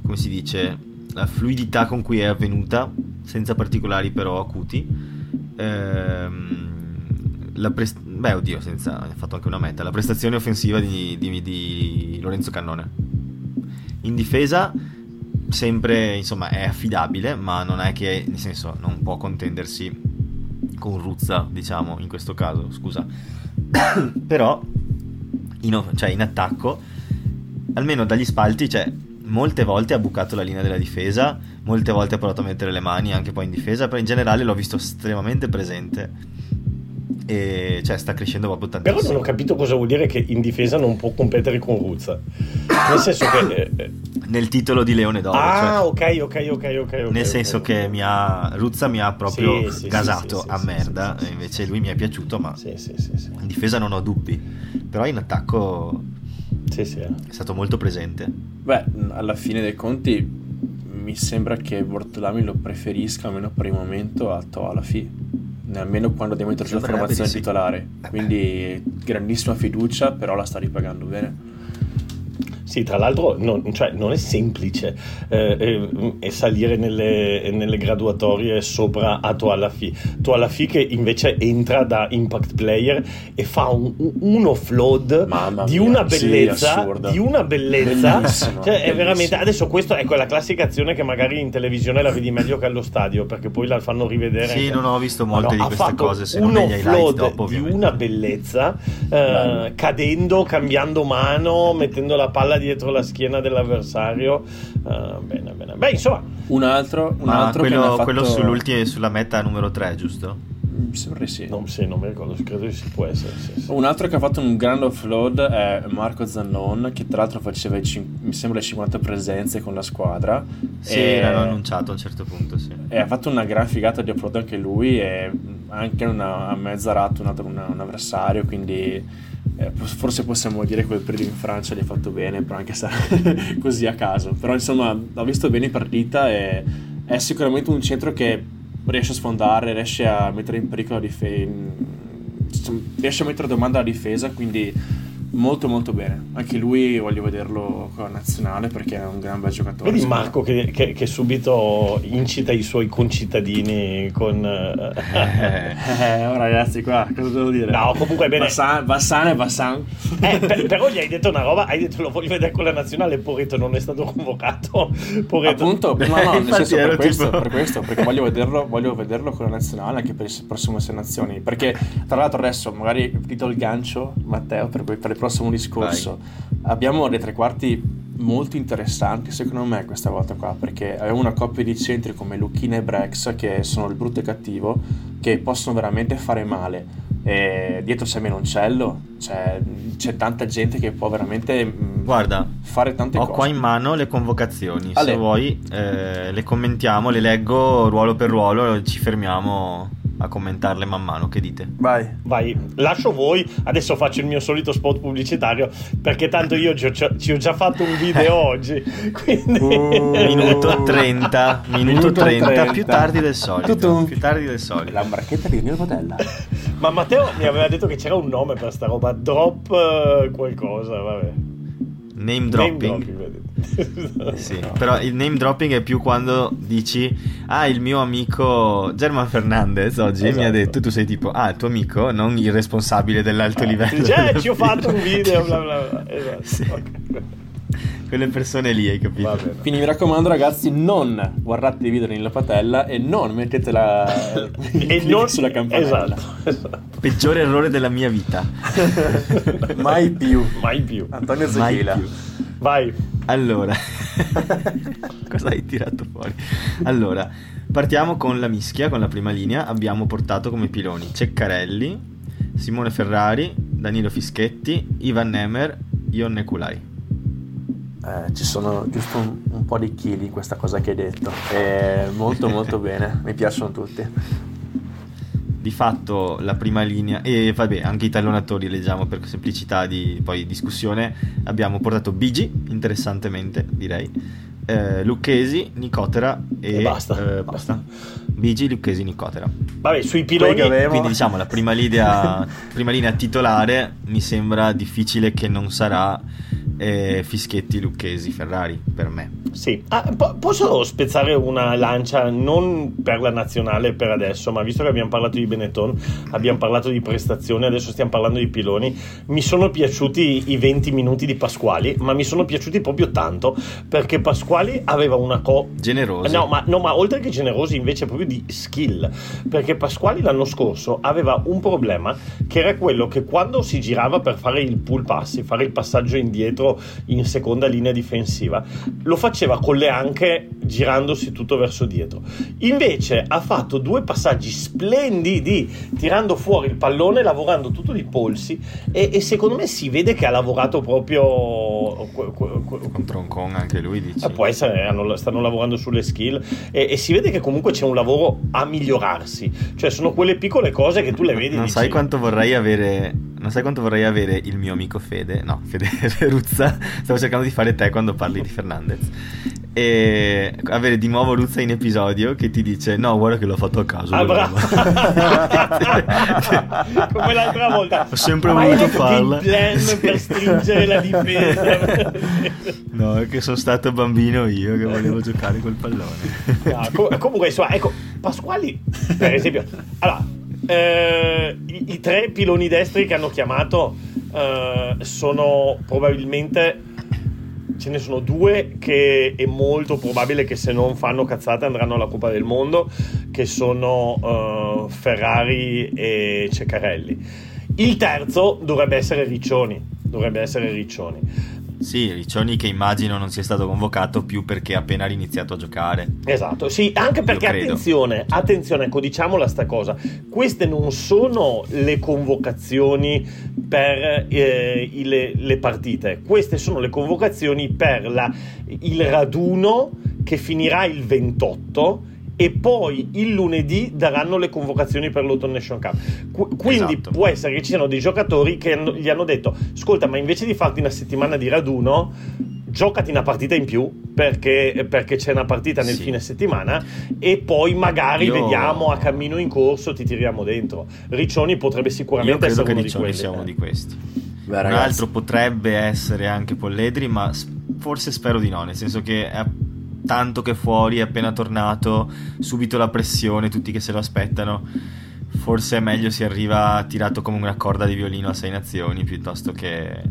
come si dice la fluidità con cui è avvenuta, senza particolari però acuti. Ehm, la pres- beh, oddio, senza, ha fatto anche una meta. La prestazione offensiva di, di- di Lorenzo Cannone. In difesa sempre insomma è affidabile ma non è che nel senso non può contendersi con Ruzza diciamo in questo caso scusa però in, cioè, in attacco almeno dagli spalti cioè molte volte ha bucato la linea della difesa molte volte ha provato a mettere le mani anche poi in difesa però in generale l'ho visto estremamente presente e cioè sta crescendo proprio Però tantissimo non ho capito cosa vuol dire che in difesa non può competere con Ruzza. Nel senso che. eh, eh, nel titolo di Leone d'Oro ah, cioè, ok, ok, ok, ok. Nel ok, senso ok. che mi ha, Ruzza mi ha proprio Sì, gasato sì, sì, a merda, invece lui mi è piaciuto, ma in difesa non ho dubbi. Però in attacco sì, sì, eh. è stato molto presente. beh alla fine dei conti mi sembra che Bortolami lo preferisca almeno per il momento a Toalafi almeno quando andiamo dentro la formazione titolare quindi grandissima fiducia però la sta ripagando bene Sì, tra l'altro non, cioè, non è semplice eh, eh, eh, salire nelle, nelle graduatorie sopra a Toalafi. Toalafi che invece entra da impact player e fa un, un offload di una sì, bellezza, assurdo. di una bellezza. Bellissimo, Cioè, è bellissimo. veramente adesso questo è quella classica azione che magari in televisione la vedi meglio che allo stadio perché poi la fanno rivedere. Sì, anche- non ho visto molte no, di queste cose, se un non negli highlights dopo, di una bellezza, eh, cadendo, cambiando mano, mettendo la palla dietro la schiena dell'avversario. Eh, bene, bene. Beh, insomma, un altro, un Ma altro quello, fatto... quello sull'ulti- sulla meta numero 3, giusto? mi sembra di sì non, sì, non mi ricordo, credo che si può essere. sì, sì. Un altro che ha fatto un grande offload è Marco Zannon, che tra l'altro faceva i cin- mi sembra le 50 presenze con la squadra. Sì, e, l'hanno annunciato a un certo punto, sì. e ha fatto una gran figata di offload anche lui e anche una, a mezza rata un, un avversario, quindi eh, forse possiamo dire che quel periodo in Francia gli ha fatto bene, però anche se così a caso. Però insomma, l'ho visto bene in partita e è sicuramente un centro che riesce a sfondare, riesce a mettere in pericolo la difesa, riesce a mettere a domanda la difesa, quindi Molto molto bene, anche lui voglio vederlo con la nazionale perché è un gran bel giocatore. Vedi Marco che, che, che, subito incita i suoi concittadini con... Eh, eh oh ragazzi qua, cosa devo dire? No, comunque è bene. Bassan, Bassan e Bassan. Eh, per, però gli hai detto una roba, hai detto lo voglio vedere con la nazionale, Poretto non è stato convocato. Poretto. Appunto, no, no, nel senso per questo, tipo... per questo, perché voglio vederlo, voglio vederlo con la nazionale anche per le prossime sei nazioni. Perché tra l'altro adesso magari ti do il gancio, Matteo, per, per il prossimo discorso. Vai. Abbiamo dei tre quarti molto interessanti secondo me questa volta qua perché abbiamo una coppia di centri come Lucchina e Brex che sono il brutto e cattivo che possono veramente fare male e dietro c'è Menoncello c'è, c'è tanta gente che può veramente mm, Guarda, fare tante ho cose ho qua in mano le convocazioni Ale. se vuoi eh, le commentiamo le leggo ruolo per ruolo ci fermiamo a commentarle man mano. Che dite? Vai. Vai, lascio voi. Adesso faccio il mio solito spot pubblicitario perché tanto io ci ho, ci ho già fatto un video oggi. Quindi... Uh, minuto 30, minuto 30, 30, più tardi del solito. Tutto Più tardi del solito. La marchetta di mio Potella. Ma Matteo mi aveva detto che c'era un nome per sta roba. Drop uh, qualcosa, vabbè. Name dropping. Name dropping sì, però il name dropping è più quando dici ah il mio amico German Fernandez oggi esatto. mi ha esatto. detto tu sei tipo ah il tuo amico non il responsabile dell'alto eh, livello cioè, ci ho fatto un video bla bla bla esatto. Sì. Okay quelle persone lì, hai capito? Quindi mi raccomando, ragazzi, non guardate i video nella patella e non mettete la e non sulla campanella. Esatto, esatto. Peggiore errore della mia vita. Mai più. Mai più. Antonio Zechila. Vai. Allora, cosa hai tirato fuori? Allora, partiamo con la mischia, con la prima linea. Abbiamo portato come piloni Ceccarelli, Simone Ferrari, Danilo Fischetti, Ivan Nemer, Ion Neculai eh, ci sono giusto un, un, po' di chili in questa cosa che hai detto. E molto molto bene, mi piacciono tutti. Di fatto la prima linea, e vabbè, anche i tallonatori leggiamo per semplicità di poi discussione, abbiamo portato Bigi, interessantemente direi, eh, Lucchesi, Nicotera e, e basta. Eh, basta. Bigi, Lucchesi, Nicotera. Vabbè, sui piloni che avevo... Quindi diciamo la prima linea, prima linea titolare mi sembra difficile che non sarà eh, Fischetti, Lucchesi, Ferrari per me. Sì, ah, po- posso spezzare una lancia non per la nazionale per adesso, ma visto che abbiamo parlato di Benetton, abbiamo parlato di prestazioni, adesso stiamo parlando di piloni. Mi sono piaciuti i 20 minuti di Pasquali, ma mi sono piaciuti proprio tanto perché Pasquali aveva una co. Generosi. No ma, no, ma oltre che generosi, invece proprio di skill. Perché Pasquali l'anno scorso aveva un problema che era quello che quando si girava per fare il pull passi, fare il passaggio indietro in seconda linea difensiva, lo faceva con le anche girandosi tutto verso dietro. Invece ha fatto due passaggi splendidi tirando fuori il pallone, lavorando tutto di polsi e, e secondo me si vede che ha lavorato proprio con Troncon anche lui dice. Eh, può essere, hanno, stanno lavorando sulle skill e, e, si vede che comunque c'è un lavoro a migliorarsi. Cioè sono quelle piccole cose che tu le vedi. Non dici, sai quanto vorrei avere non sai quanto vorrei avere il mio amico Fede, no, Fede Ruzza, stavo cercando di fare te quando parli di Fernandez, e avere di nuovo Ruzza in episodio che ti dice no, guarda che l'ho fatto a caso. Ah, bravo. Come l'altra volta. Ho sempre Ma voluto farla. il plan per stringere la difesa. no, è che sono stato bambino io che volevo giocare col pallone. No, com- comunque, insomma, ecco, Pasquali, per esempio, allora eh, i, i, tre piloni destri che hanno chiamato eh, sono probabilmente ce ne sono due che è molto probabile che se non fanno cazzate andranno alla Coppa del Mondo che sono uh, Ferrari e Ceccarelli. Il terzo dovrebbe essere Riccioni dovrebbe essere Riccioni sì, Riccioni che immagino non sia stato convocato più perché ha appena iniziato a giocare. Esatto, sì, anche perché attenzione, attenzione, ecco diciamola sta cosa, queste non sono le convocazioni per eh, le, le, partite, queste sono le convocazioni per la, il raduno che finirà il 28 e poi il lunedì daranno le convocazioni per l'Autumn Nation Cup. Qu- quindi esatto. può essere che ci siano dei giocatori che hanno, gli hanno detto: Ascolta, ma invece di farti una settimana di raduno, giocati una partita in più perché, perché c'è una partita nel sì. fine settimana e poi magari Io... vediamo a cammino in corso, ti tiriamo dentro. Riccioni potrebbe sicuramente essere uno di quelli. sia uno di questi. Beh, Un altro potrebbe essere anche Polledri, ma forse spero di no, nel senso che è tanto che fuori, è appena tornato, subito la pressione, tutti che se lo aspettano. Forse è meglio si arriva tirato come una corda di violino a sei nazioni piuttosto che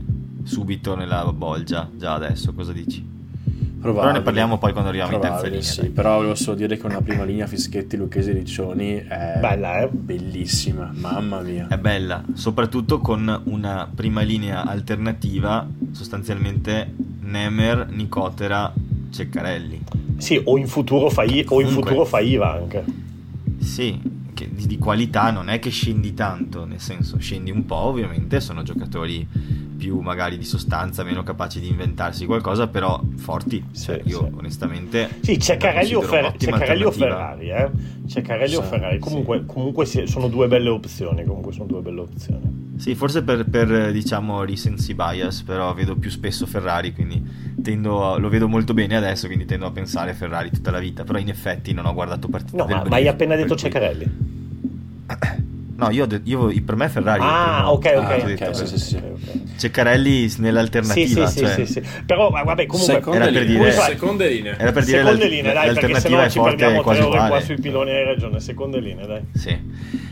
subito nella bolgia, già adesso, cosa dici? Però probabile. ne parliamo poi quando arriviamo in terza linea. Sì, dai. però volevo solo dire che una prima linea Fischetti, Lucchesi e Riccioni è Bella, eh? bellissima, mamma mia. È bella, soprattutto con una prima linea alternativa, sostanzialmente Nemer, Nicotera, Ceccarelli. Sì, o in futuro fai, o in futuro fai IVA anche. Sì, di, di qualità non è che scendi tanto, nel senso scendi un po', ovviamente sono giocatori più magari di sostanza, meno capaci di inventarsi qualcosa, però forti. Sì, Cioè, io sì. onestamente Sì, c'è Carelli o, Fer- c'è Carelli o. Ferrari, eh? C'è Carelli o Sì, Ferrari. Comunque, comunque sono due belle opzioni. Comunque sono due belle opzioni. Sì, forse per, per, diciamo recency bias, però vedo più spesso Ferrari, quindi tendo a- lo vedo molto bene adesso, quindi tendo a pensare Ferrari tutta la vita, però in effetti non ho guardato partite No, ma, ma hai appena detto Ceccarelli. No, io, io- per me Ferrari Ah, primo- ok, Ah, ok. ok, ok, sì, ok, sì, sì. ok, ok. Ceccarelli Sì, nell'alternativa, sì, sì, cioè, sì, sì. Però va- vabbè, comunque seconde era per linee, dire- seconde linee. era per dire seconde linee, dai, perché è ci forte perdiamo tre ore qua sui piloni, hai ragione. Seconde linee, dai. Sì.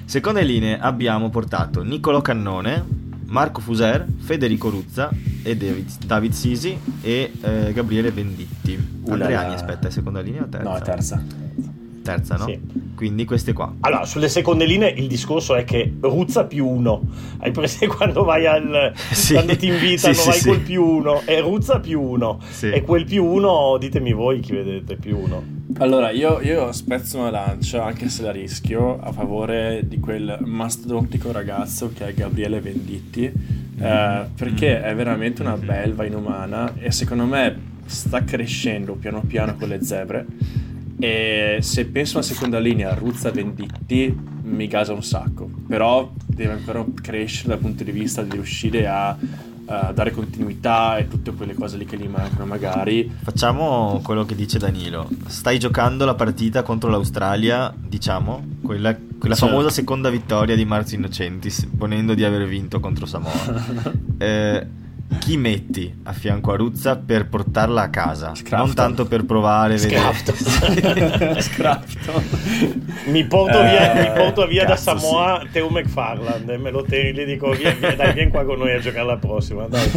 Seconde linee abbiamo portato Niccolò Cannone, Marco Fuser, Federico Ruzza e David, David Sisi e eh, Gabriele Venditti. Andreani, aspetta, è seconda linea o terza? No, è terza. Terza, no? Sì. Quindi queste qua. Allora, sulle seconde linee il discorso è che Ruzza più uno. Hai presente quando vai al. Sì. quando ti invitano, Sì, sì, vai sì. col più uno. E Ruzza più uno. Sì. E quel più uno, ditemi voi chi vedete più uno. Allora, io, io spezzo una lancia, anche se la rischio, a favore di quel mastodontico ragazzo che è Gabriele Venditti, eh, perché è veramente una belva inumana e secondo me sta crescendo piano piano con le zebre. E se penso alla seconda linea, Ruzza Venditti mi gasa un sacco, però deve ancora crescere dal punto di vista di riuscire a, a dare continuità e tutte quelle cose lì che gli mancano magari. Facciamo quello che dice Danilo. Stai giocando la partita contro l'Australia, diciamo, quella, quella Certo. famosa seconda vittoria di Marzo Innocenti, ponendo di aver vinto contro Samoa. Eh, chi metti a fianco a Ruzza per portarla a casa? Scrafton. Non tanto per provare vedere. Scrafton. Scrafton. Mi porto Eh, via, mi porto via da Samoa Teo McFarland e me lo tiri gli dico via, via, dai vieni qua con noi a giocare la prossima dai.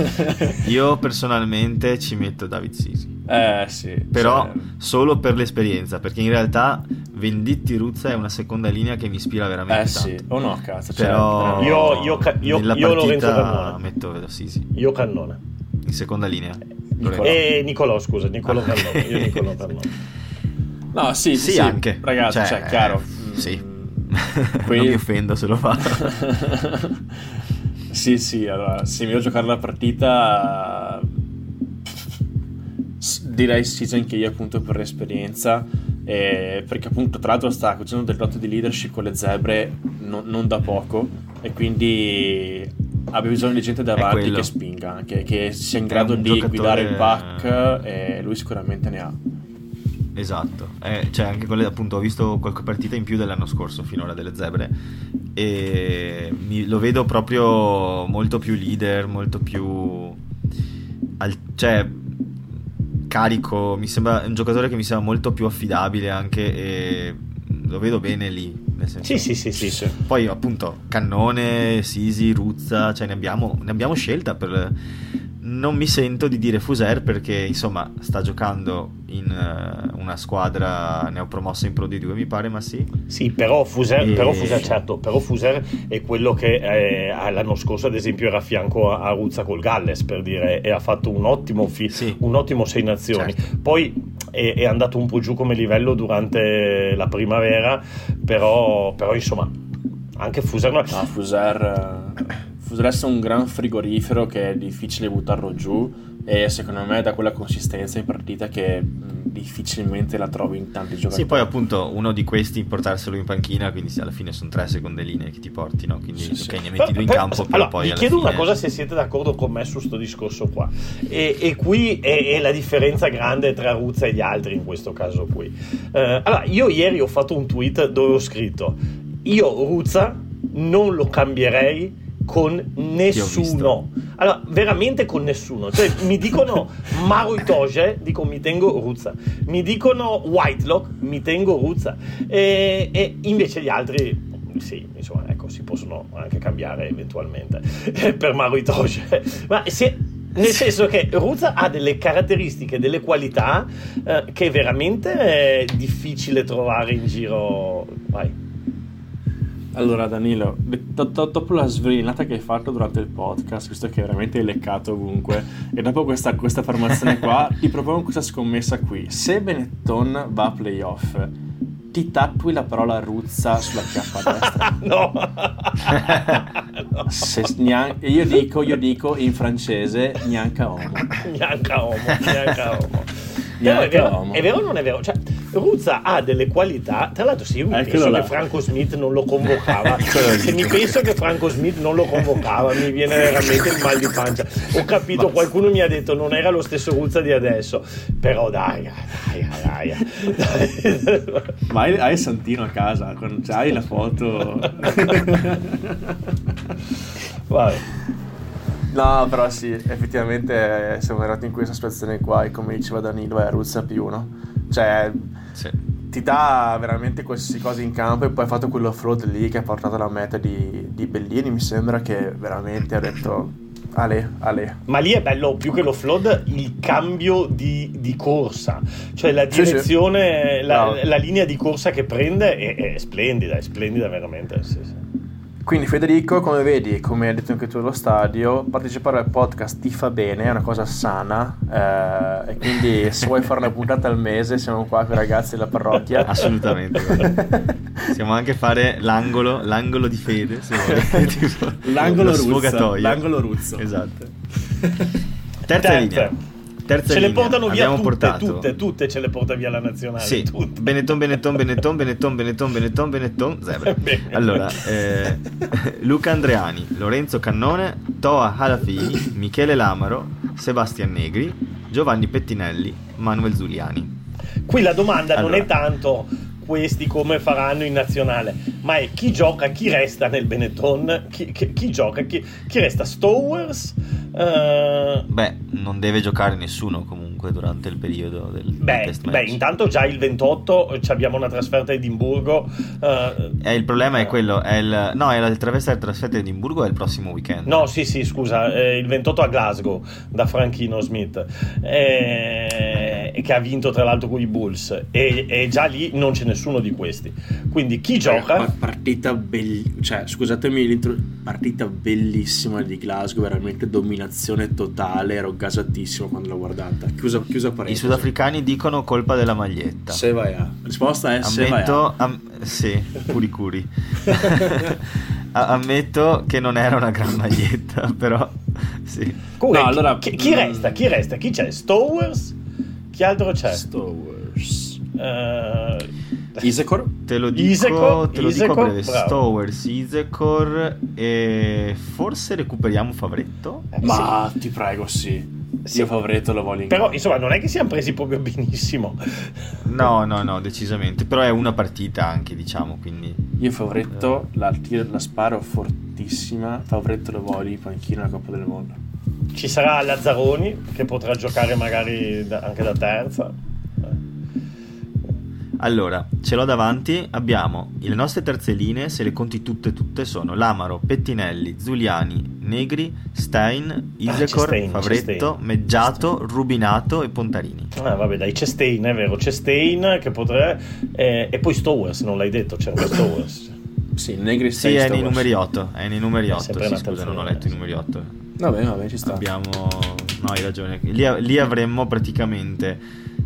Io personalmente ci metto David Sisi. Eh sì. Però cioè, solo per l'esperienza, perché in realtà Venditti Ruzza è una seconda linea che mi ispira veramente eh sì, tanto. o no, cazzo. cioè, Però. Io- io ca- io- nella io Lorenzo Cannone. metto Sisi io Cannone in seconda linea. Nicolò. e Nicolò scusa Nicolò Ah. Cannone io Nicolò Cannone No, sì, sì, Sì, sì, anche. Ragazzi, Cioè, cioè, chiaro. eh, sì. Mm, non mi offendo se lo fa. sì, sì, allora, se mi devo giocare la partita direi sì anche io appunto per l'esperienza eh, perché appunto tra l'altro sta facendo del lotto di leadership con le zebre non, non da poco. E quindi ha bisogno di gente davanti che spinga che, che sia in grado di giocatore- guidare il pack e lui sicuramente ne ha. Esatto, Eh, cioè anche quelle appunto ho visto qualche partita in più dell'anno scorso finora delle zebre. E mi- lo vedo proprio molto più leader, molto più al- cioè carico, mi sembra un giocatore che mi sembra molto più affidabile anche e lo vedo bene lì, sì sì sì sì, sì. poi appunto Cannone, Sisi, Ruzza, cioè ne abbiamo, ne abbiamo scelta per... Non mi sento di dire Fuser perché insomma sta giocando in eh, una squadra neopromossa in Pro D2 mi pare, ma sì. Sì, però Fuser, E- però Fuser, certo, però Fuser è quello che eh, l'anno scorso, ad esempio, era a fianco a, a Ruzza col Galles per dire, e ha fatto un ottimo, fi- Sì. un ottimo sei nazioni. Certo. Poi è, è andato un po' giù come livello durante la primavera, però, però insomma, anche Fuser. no- No, Fuser, eh, È un gran frigorifero che è difficile buttarlo giù e secondo me dà quella consistenza in partita che difficilmente la trovi in tanti giocatori. Sì, poi appunto uno di questi portarselo in panchina, quindi sì, alla fine sono tre seconde linee che ti porti, no? Quindi Sì, sì. ok, ne metti Però- due in campo, però allora, poi vi chiedo fine... una cosa se siete d'accordo con me su sto discorso qua e, e qui è, è la differenza grande tra Ruzza e gli altri in questo caso qui Eh, allora io ieri ho fatto un tweet dove ho scritto io Ruzza non lo cambierei con nessuno Allora, veramente con nessuno. Cioè, mi dicono Maro Itoge, dico mi tengo Ruzza. Mi dicono Whitelock, mi tengo Ruzza. E, e invece gli altri sì, insomma, ecco, si possono anche cambiare eventualmente per Maro Itoge. Ma se, nel senso che Ruzza ha delle caratteristiche, delle qualità eh, che è veramente difficile trovare in giro. Vai. Allora Danilo, dopo la sverinata che hai fatto durante il podcast, visto che veramente hai leccato ovunque, e dopo questa, questa affermazione qua, ti propongo questa scommessa qui. Se Benetton va a playoff, ti tattui la parola ruzza sulla chiappa destra? no! Se, neanche, io, dico, io dico in francese, neanche uomo. Neanche uomo, neanche uomo. Però è vero, è vero o non è vero? Cioè, Ruzza ha delle qualità. Tra l'altro, se io mi Eccolo penso là. che Franco Smith non lo convocava, se mi penso che Franco Smith non lo convocava, mi viene veramente il mal di pancia. Ho capito, Ma... qualcuno mi ha detto non era lo stesso Ruzza di adesso. Però dai, dai, dai. dai. Ma hai, hai Santino a casa, cioè, hai la foto. Vai. No, però sì, effettivamente siamo arrivati in questa situazione qua e come diceva Danilo è Ruzza più uno. Cioè, sì. ti dà veramente qualsiasi cosa in campo e poi ha fatto quell'offroad lì che ha portato alla meta di, di Bellini. Mi sembra che veramente ha detto Ale, Ale. Ma lì è bello più che l'offload il cambio di, di corsa, cioè la direzione, sì, sì. La, no. la, linea di corsa che prende è, è splendida, è splendida veramente. Sì, sì. Quindi Federico, come vedi, come hai detto anche tu allo stadio, partecipare al podcast ti fa bene, è una cosa sana eh, e quindi se vuoi fare una puntata al mese siamo qua con i ragazzi della parrocchia. Assolutamente. Possiamo anche fare l'angolo, l'angolo di fede, se vuoi. tipo, l'angolo ruzzo. L'angolo ruzzo. Esatto. Terza linea. Terza ce linea. le portano via Abbiamo tutte, portato... tutte, tutte ce le porta via la nazionale. Sì, tutte. Benetton, Benetton, Benetton, Benetton, Benetton, Benetton, Benetton, Zebra. allora, eh, Luca Andreani, Lorenzo Cannone, Toa Halafini, Michele Lamaro, Sebastian Negri, Giovanni Pettinelli, Manuel Zuliani. Qui la domanda allora. non è tanto questi come faranno in nazionale, ma è chi gioca, chi resta nel Benetton, chi, chi, chi gioca, chi, chi, resta Stowers? Uh... Beh, non deve giocare nessuno comunque durante il periodo del, beh, test match. Beh, intanto già il 28 abbiamo una trasferta a Edimburgo. Uh, eh, il problema è quello, è il, no, è la trasferta, trasferta a Edimburgo è il prossimo weekend. No, sì, sì, scusa, eh, il 28 a Glasgow da Franchino Smith, eh, che ha vinto tra l'altro con i Bulls e, e già lì non ce ne nessuno di questi. Quindi chi gioca? Partita bellissima, cioè scusatemi l'intro, partita bellissima di Glasgow, veramente dominazione totale, ero gasatissimo quando l'ho guardata. Chiusa, chiusa parentesi. I sudafricani dicono colpa della maglietta. Se vai a. Risposta è Ammetto, se vai a. Am- sì, curi curi. Ammetto che non era una gran maglietta, però sì. Comunque, no, allora, chi, chi, resta? Chi resta? Chi c'è? Stowers? Chi altro c'è? Stowers. Uh, Isecor? Te lo dico, Isecor, te lo Isecor, dico a breve. Stowers, Isecor e forse recuperiamo Favretto? Eh, Ma sì. ti prego, sì. Sì. Io Favretto lo voglio in Però insomma non è che siamo presi proprio benissimo. No, no, no, decisamente. Però è una partita anche, diciamo, quindi... Io Favretto eh. la, la sparo fortissima. Favretto lo voglio in panchina alla Coppa del Mondo. Ci sarà Lazzaroni che potrà giocare magari da, anche da terza. Allora, ce l'ho davanti, abbiamo le nostre terze linee, se le conti tutte tutte sono Lamaro, Pettinelli, Zuliani, Negri, Stein, Isecor, ah, Favretto, Meggiato, Rubinato e Pontarini. Ah vabbè dai, c'è Stein, è vero, c'è Stein che potrebbe... Eh, e poi Stowers, non l'hai detto, c'è anche Stowers. sì, Negri Stein, Sì, è nei numeri 8, è nei numeri 8, sì, scusa, non ho letto i numeri 8. Vabbè, vabbè, ci sta. Abbiamo... No, hai ragione. Lì, lì avremmo praticamente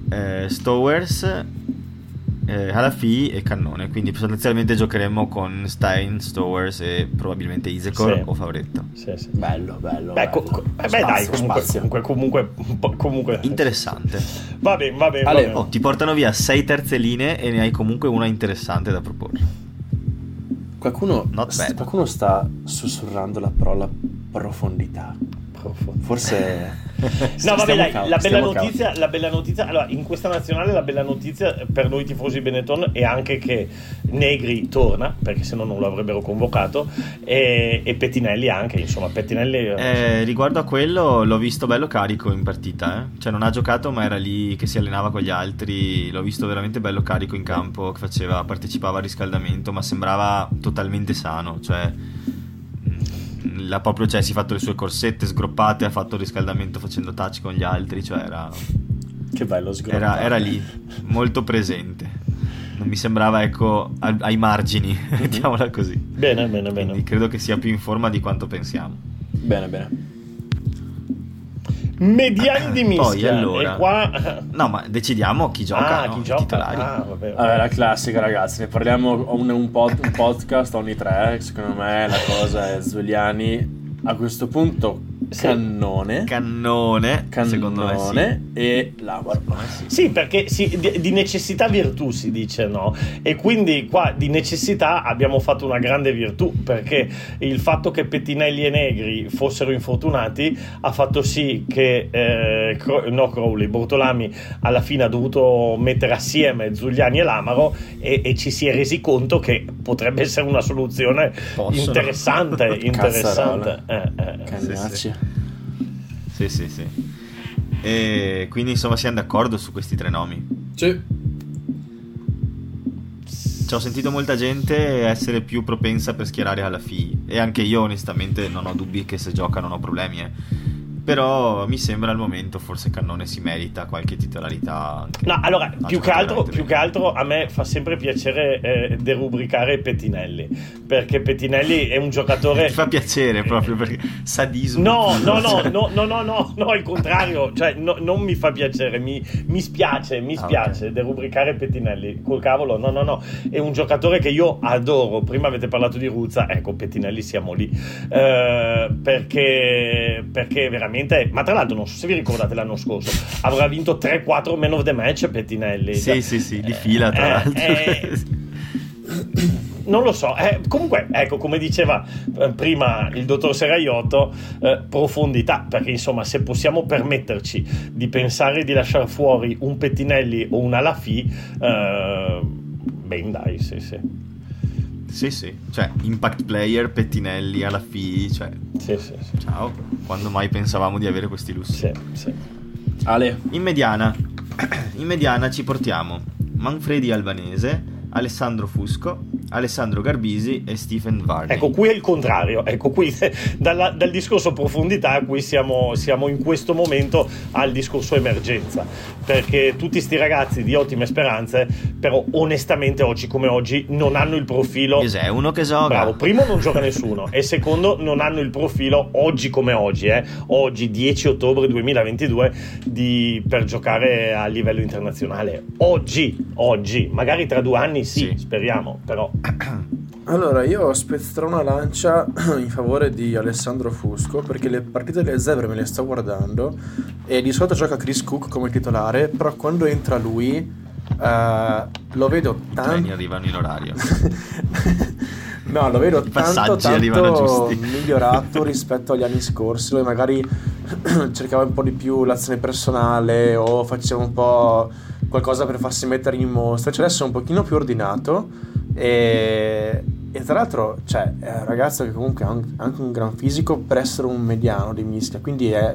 eh, Stowers eh, Halafi e Cannone. Quindi sostanzialmente giocheremo con Stein, Stowers e probabilmente Isecor sì. o Favretto. Sì, sì. Bello, bello. Beh, bello. Co- co- beh spazio, dai, comunque, comunque, comunque, comunque, Interessante. Va bene, va bene. Allora, oh, ti portano via sei terze linee e ne hai comunque una interessante da proporre. Qualcuno, st- qualcuno sta sussurrando la parola profondità. Forse... no, vabbè, dai, cal- la, bella notizia, la bella notizia, allora, in questa nazionale la bella notizia per noi tifosi Benetton è anche che Negri torna, perché se no non lo avrebbero convocato, e, e Pettinelli anche, insomma, Pettinelli... Eh, eh riguardo a quello, l'ho visto bello carico in partita, eh? cioè non ha giocato ma era lì che si allenava con gli altri, l'ho visto veramente bello carico in campo, che faceva, partecipava al riscaldamento, ma sembrava totalmente sano, cioè l'ha proprio, cioè, si è fatto le sue corsette sgroppate, ha fatto il riscaldamento facendo touch con gli altri, cioè era... Che bello sgroppato. Era, era lì, molto presente. Non mi sembrava, ecco, ai margini, mhm. mettiamola così. Bene, bene, Quindi bene. credo che sia più in forma di quanto pensiamo. Bene, bene. Mediani di mischia. Poi allora. Qua... No, ma decidiamo chi gioca. Ah, no? chi gioca? titolari. Ah, vabbè, vabbè. Allora, la classica, ragazzi. Ne parliamo un, un, pod, un podcast ogni tre. Secondo me la cosa è Zuliani. A questo punto Cannone. Cannone, Cannone secondo me sì. e Lamaro. Sì, perché sì, di, di, necessità virtù si dice, no? E quindi qua di necessità abbiamo fatto una grande virtù, perché il fatto che Pettinelli e Negri fossero infortunati ha fatto sì che, eh, no Crowley, Bortolami alla fine ha dovuto mettere assieme Zugliani e Lamaro e, e ci si è resi conto che potrebbe essere una soluzione Possono. interessante, interessante. Eh, eh. Sì, sì. Sì, sì. E quindi insomma siamo d'accordo su questi tre nomi. Sì. Ci ho sentito molta gente essere più propensa per schierare alla FI e anche io onestamente non ho dubbi che se gioca non ho problemi. Eh però mi sembra al momento forse Cannone si merita qualche titolarità. Anche no, allora, più che, altro, più che, altro, a me fa sempre piacere eh, derubricare Pettinelli, perché Pettinelli è un giocatore... Ti fa piacere proprio perché sadismo. No, no, no, no, no, no, no, no, al contrario, cioè no, non mi fa piacere, mi, mi spiace, mi spiace ah, okay. derubricare Pettinelli, col cavolo, no, no, no, è un giocatore che io adoro, prima avete parlato di Ruzza, ecco, Pettinelli siamo lì, eh, perché, perché veramente veramente. Ma tra l'altro, non so se vi ricordate l'anno scorso, avrà vinto 3-4 man of the match Pettinelli. Sì, cioè, sì, sì, di fila tra eh, l'altro. Eh, non lo so, eh, comunque, ecco, come diceva eh, prima il dottor Seraiotto, eh, profondità, perché insomma, se possiamo permetterci di pensare di lasciare fuori un Pettinelli o un Alafi, eh, ben dai, sì, sì. Sì, sì, cioè impact player, pettinelli alla FI, cioè... Sì, sì, sì. Ciao, quando mai pensavamo di avere questi lussi? Sì, sì. Ale. In mediana, in mediana ci portiamo Manfredi Albanese, Alessandro Fusco, Alessandro Garbisi e Stephen Varney. Ecco, qui è il contrario. Ecco, qui dalla, dal discorso profondità, qui siamo, siamo, in questo momento al discorso emergenza. Perché tutti questi ragazzi di ottime speranze, però onestamente oggi come oggi non hanno il profilo. Cos'è uno che gioca? Bravo, primo non gioca nessuno e secondo non hanno il profilo oggi come oggi, eh, oggi 10 ottobre 2022 di, per giocare a livello internazionale. Oggi, oggi, magari tra due anni sì, sì. speriamo, però allora, io spezzerò una lancia in favore di Alessandro Fusco perché le partite delle zebre me le sto guardando e di solito gioca Chris Cook come titolare, però quando entra lui uh, lo vedo tanto... I treni arrivano in orario. no, lo vedo I tanto, tanto migliorato rispetto agli anni scorsi, dove magari cercava un po' di più l'azione personale o faceva un po' qualcosa per farsi mettere in mostra, cioè adesso è un pochino più ordinato e, e tra l'altro, cioè, è un ragazzo che comunque ha anche un gran fisico per essere un mediano di mischia, quindi è,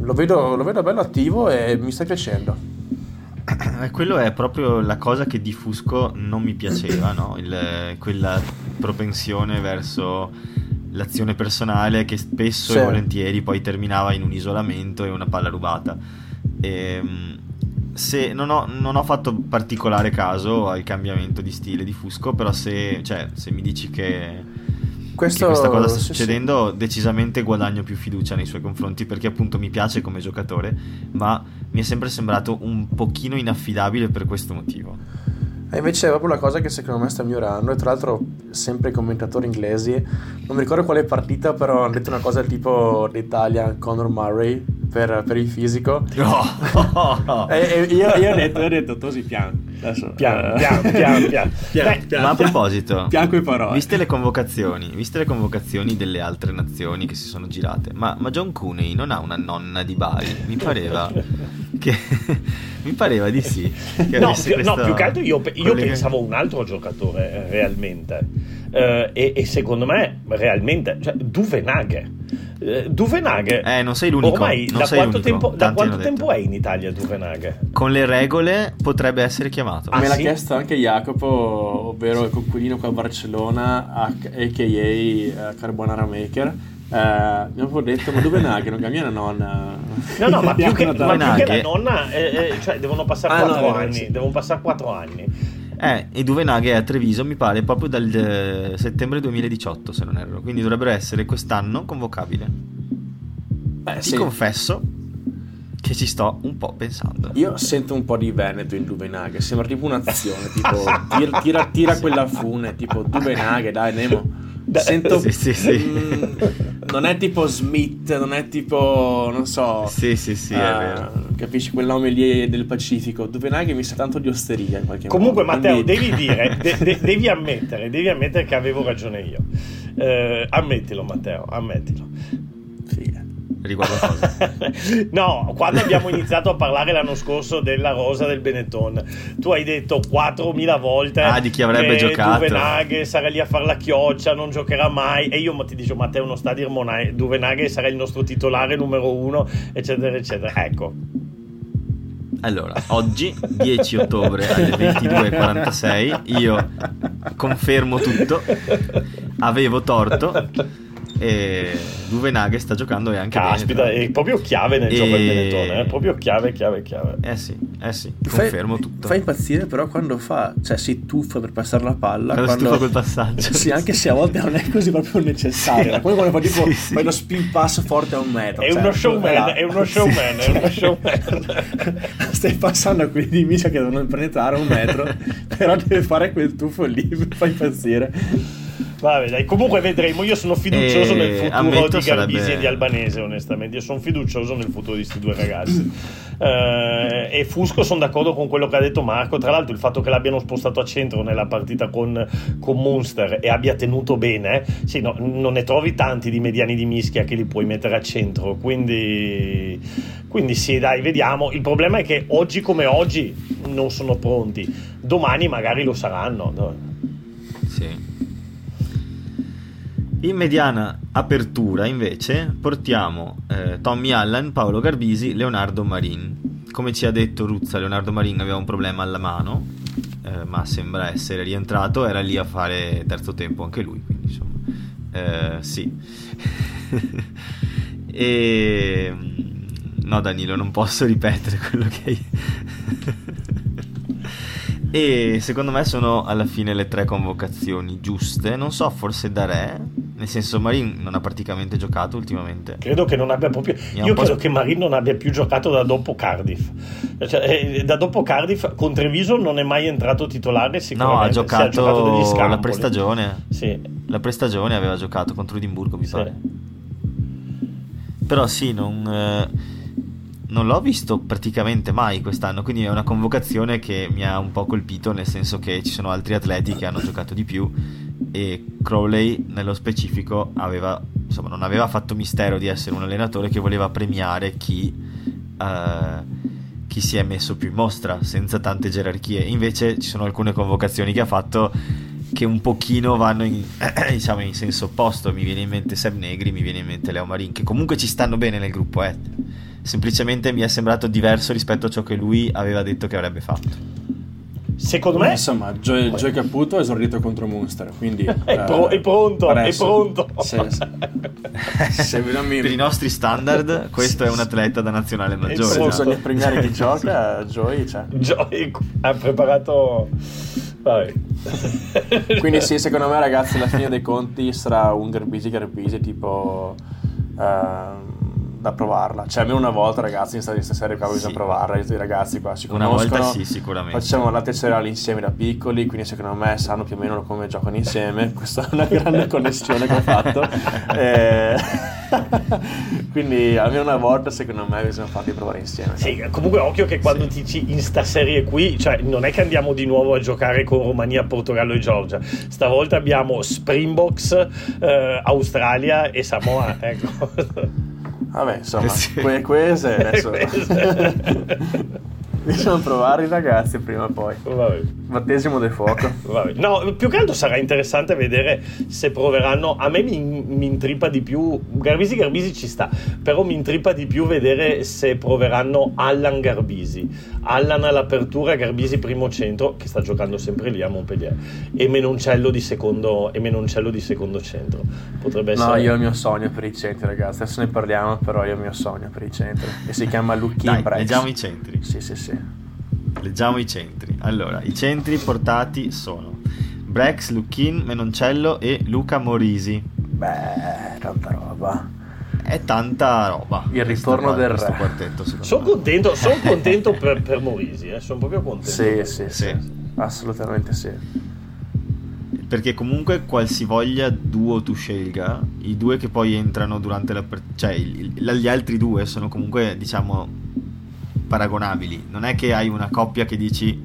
lo, vedo, lo vedo bello attivo e mi sta piacendo. Eh, quello è proprio la cosa che di Fusco non mi piaceva, no? Il, quella propensione verso l'azione personale che spesso sì. e volentieri poi terminava in un isolamento e una palla rubata. E, ehm, se non ho, non ho, fatto particolare caso al cambiamento di stile di Fusco, però se, cioè, se mi dici che, Questo, che, questa cosa sta succedendo, sì. decisamente guadagno più fiducia nei suoi confronti perché appunto mi piace come giocatore, ma mi è sempre sembrato un pochino inaffidabile per questo motivo. E invece è proprio la cosa che secondo me sta migliorando. E tra l'altro, sempre i commentatori inglesi, non mi ricordo quale partita, però hanno detto una cosa tipo l'Italia Conor Murray per, per il fisico. Oh. e, e io, io ho detto, io ho detto Tosi piano. Adesso, Piano, eh, piano, piano, piano. piano, Beh, piano. Ma a proposito, viste le convocazioni, viste le convocazioni delle altre nazioni che si sono girate, ma, ma John Cooney non ha una nonna di Bari? Mi pareva che mi pareva di sì. No, più, no, più che altro io, io pensavo a un altro giocatore eh, realmente. Eh, e, e secondo me realmente cioè, Duvenaghe Eh, Duvenaghe Eh, non sei l'unico, ormai non da sei quanto, l'unico, tempo, da quanto tempo è in Italia Duvenaghe? Con le regole potrebbe essere chiamato. Ah, Me l'ha sì? chiesto anche Jacopo, ovvero il coccodino qua a Barcellona, a.k.a. eh, Carbonara Maker. Eh, mi ha proprio detto, ma dove naghe? Non mia nonna. No, no, ma più che, Nonna ma più che la nonna, eh, eh, cioè devono passare Ah, no, 4 è vero, anni. sì. Devono passare 4 anni. Eh, e Duvenaghe è a Treviso, mi pare, proprio dal eh, settembre 2018, se non erro. Quindi dovrebbero essere quest'anno convocabile. Beh, Ti sì. confesso che ci sto un po' pensando. Io sento un po' di Veneto in Duvenaghe, sembra tipo un'azione, tipo tira, tira, tira quella fune, tipo Duvenaghe, dai Nemo. Sento... Sì, sì, sì. Mm, non è tipo Smith, non è tipo, non so... Sì, sì, sì, è eh, vero. Capisci quel nome lì del Pacifico? Duvenaghe mi sa tanto di osteria in qualche Comunque, modo. Matteo, quindi- devi dire, de- de- devi ammettere, devi ammettere che avevo ragione io. Eh, ammettilo, Matteo, ammettilo. Riguardo a cosa? no, quando abbiamo iniziato a parlare l'anno scorso della rosa del Benetton, tu hai detto 4.000 volte Ah, di chi avrebbe giocato. Duvenaghe sarà lì a fare la chioccia, non giocherà mai. E io ti dicevo, Matteo, non sta a dir Monai, Duvenaghe sarà il nostro titolare numero uno, eccetera, eccetera. Ecco, Allora, oggi, 10 ottobre alle 22.46, io confermo tutto, avevo torto e Duvenaghe sta giocando e anche caspita, bene. è proprio chiave nel E- gioco del Benetton, è proprio chiave, chiave, chiave. Eh sì, eh sì, Fai- confermo tutto. Fa impazzire però quando fa, cioè si tuffa per passare la palla. Quando si quando... tuffa quel passaggio. Sì, anche se a volte non è così proprio necessario. Poi quando fa tipo Sì, sì. fai uno spin pass forte a un metro. È cioè, uno showman, è uno showman, è uno showman. Stai passando a quelli di Misha che devono penetrare a un metro, però deve fare quel tuffo lì, fa impazzire. Vabbè, dai, comunque vedremo. Io sono fiducioso Eh, nel futuro di Garbisi sarebbe- e di Albanese, onestamente. Io sono fiducioso nel futuro di questi due ragazzi. Eh, e Fusco sono d'accordo con quello che ha detto Marco. Tra l'altro, il fatto che l'abbiano spostato a centro nella partita con, con Munster e abbia tenuto bene, sì, no, non ne trovi tanti di mediani di mischia che li puoi mettere a centro. Quindi, quindi sì, dai, vediamo. Il problema è che oggi come oggi non sono pronti. Domani magari lo saranno. no? Sì. In mediana apertura invece portiamo eh, Tommy Allen, Paolo Garbisi, Leonardo Marin. Come ci ha detto Ruzza, Leonardo Marin aveva un problema alla mano, eh, ma sembra essere rientrato, era lì a fare terzo tempo anche lui, quindi insomma, eh, sì. e... No Danilo, non posso ripetere quello che hai... E secondo me sono alla fine le tre convocazioni giuste. Non so, forse da re. Nel senso, Marin non ha praticamente giocato ultimamente. Credo che non abbia proprio. Ha Io credo sp- che Marin non abbia più giocato da dopo Cardiff. Cioè, eh, da dopo Cardiff con Treviso non è mai entrato titolare. No, ha giocato, giocato degli la prestagione. Sì, La prestagione aveva giocato contro Edimburgo, mi sì. pare. Però sì, non, eh, non l'ho visto praticamente mai quest'anno, quindi è una convocazione che mi ha un po' colpito, nel senso che ci sono altri atleti che hanno giocato di più e Crowley nello specifico aveva, insomma, non aveva fatto mistero di essere un allenatore che voleva premiare chi, eh, chi si è messo più in mostra, senza tante gerarchie. Invece ci sono alcune convocazioni che ha fatto che un pochino vanno in, diciamo, in senso opposto. Mi viene in mente Seb Negri, mi viene in mente Leo Marin, che comunque ci stanno bene nel gruppo, eh. Semplicemente mi è sembrato diverso rispetto a ciò che lui aveva detto che avrebbe fatto. Secondo me insomma, Joe, Joe Caputo ha esordito contro Munster, quindi... È pro- è pronto, è pronto. Se, se non mi- Per i nostri standard, questo è un atleta da nazionale se maggiore. pronto. bisogna premiare chi gioca, Joey c'è. Joy ha preparato. Vabbè. Quindi sì, secondo me ragazzi alla fine dei conti sarà un Garbisi Garbisi tipo ehm, da provarla. Cioè, almeno una volta, ragazzi, in questa serie qua bisogna Sì. provarla. I ragazzi qua si Una conoscono. volta sì, sicuramente. Facciamo latte e cereali insieme da piccoli, quindi secondo me sanno più o meno come giocano insieme. Questa è una grande connessione che ho fatto. Eh, quindi almeno una volta, secondo me, bisogna farli provare insieme. Sì, comunque occhio che quando dici in sta serie qui, cioè non è che andiamo di nuovo a giocare con Romania, Portogallo e Georgia. Stavolta abbiamo Springboks, eh, Australia e Samoa. Ecco. Vabbè, insomma, Sì. que- queste adesso... Bisogna provare i ragazzi prima o poi. Vabbè. Battesimo del fuoco. Vabbè. No, più che altro sarà interessante vedere se proveranno. A me mi, mi intrippa di più. Garbisi Garbisi ci sta, però mi intrippa di più vedere se proveranno Allan Garbisi. Allan all'apertura, Garbisi primo centro, che sta giocando sempre lì a Montpellier, e Menoncello di secondo, e Menoncello di secondo centro. Potrebbe essere. No, io ho il mio sogno per i centri, ragazzi. Adesso ne parliamo, però io ho il mio sogno per i centri. E si chiama Lucchini Dai, Brex. leggiamo i centri. Sì, sì, sì. Leggiamo i centri. Allora, i centri portati sono Brex, Luchin, Menoncello e Luca Morisi. Beh, tanta roba. È tanta roba. Il ritorno del re. quartetto, Sono me. contento, son contento per, per Morisi, eh, sono proprio contento. Sì, sì, sì, Sì. Assolutamente sì. Perché comunque qualsivoglia duo tu scelga, i due che poi entrano durante la... per- cioè il- il- gli altri due sono comunque, diciamo, paragonabili. Non è che hai una coppia che dici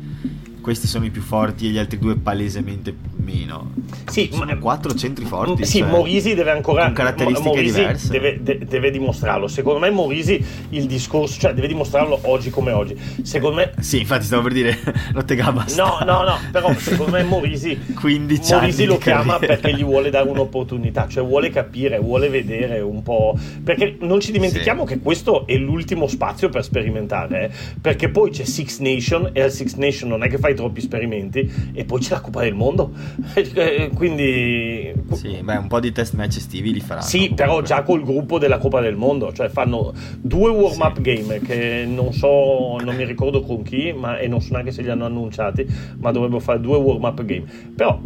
questi sono i più forti e gli altri due palesemente meno. Sì, sono ma- quattro centri forti. Sì, cioè, Morisi deve ancora. con caratteristiche Morisi diverse. Deve, de- deve dimostrarlo. Secondo me, Morisi il discorso, cioè deve dimostrarlo oggi come oggi. Secondo me. Sì, infatti stavo per dire Nottega basta. No, no, no, però secondo me Morisi 15 Morisi anni lo di chiama carriera. perché gli vuole dare un'opportunità, cioè vuole capire, vuole vedere un po'. Perché non ci dimentichiamo che questo è l'ultimo spazio per sperimentare, eh, perché poi c'è Six Nation e al Six Nation non è che fai troppi esperimenti e poi c'è la Coppa del Mondo. Eh, Quindi Sì, beh, un po' di test match estivi li faranno. sì, però comunque. già col gruppo della Coppa del Mondo, cioè fanno due warm-up Sì. game che non so, non mi ricordo con chi, ma, e non so neanche se li hanno annunciati, ma dovrebbero fare due warm-up game. Però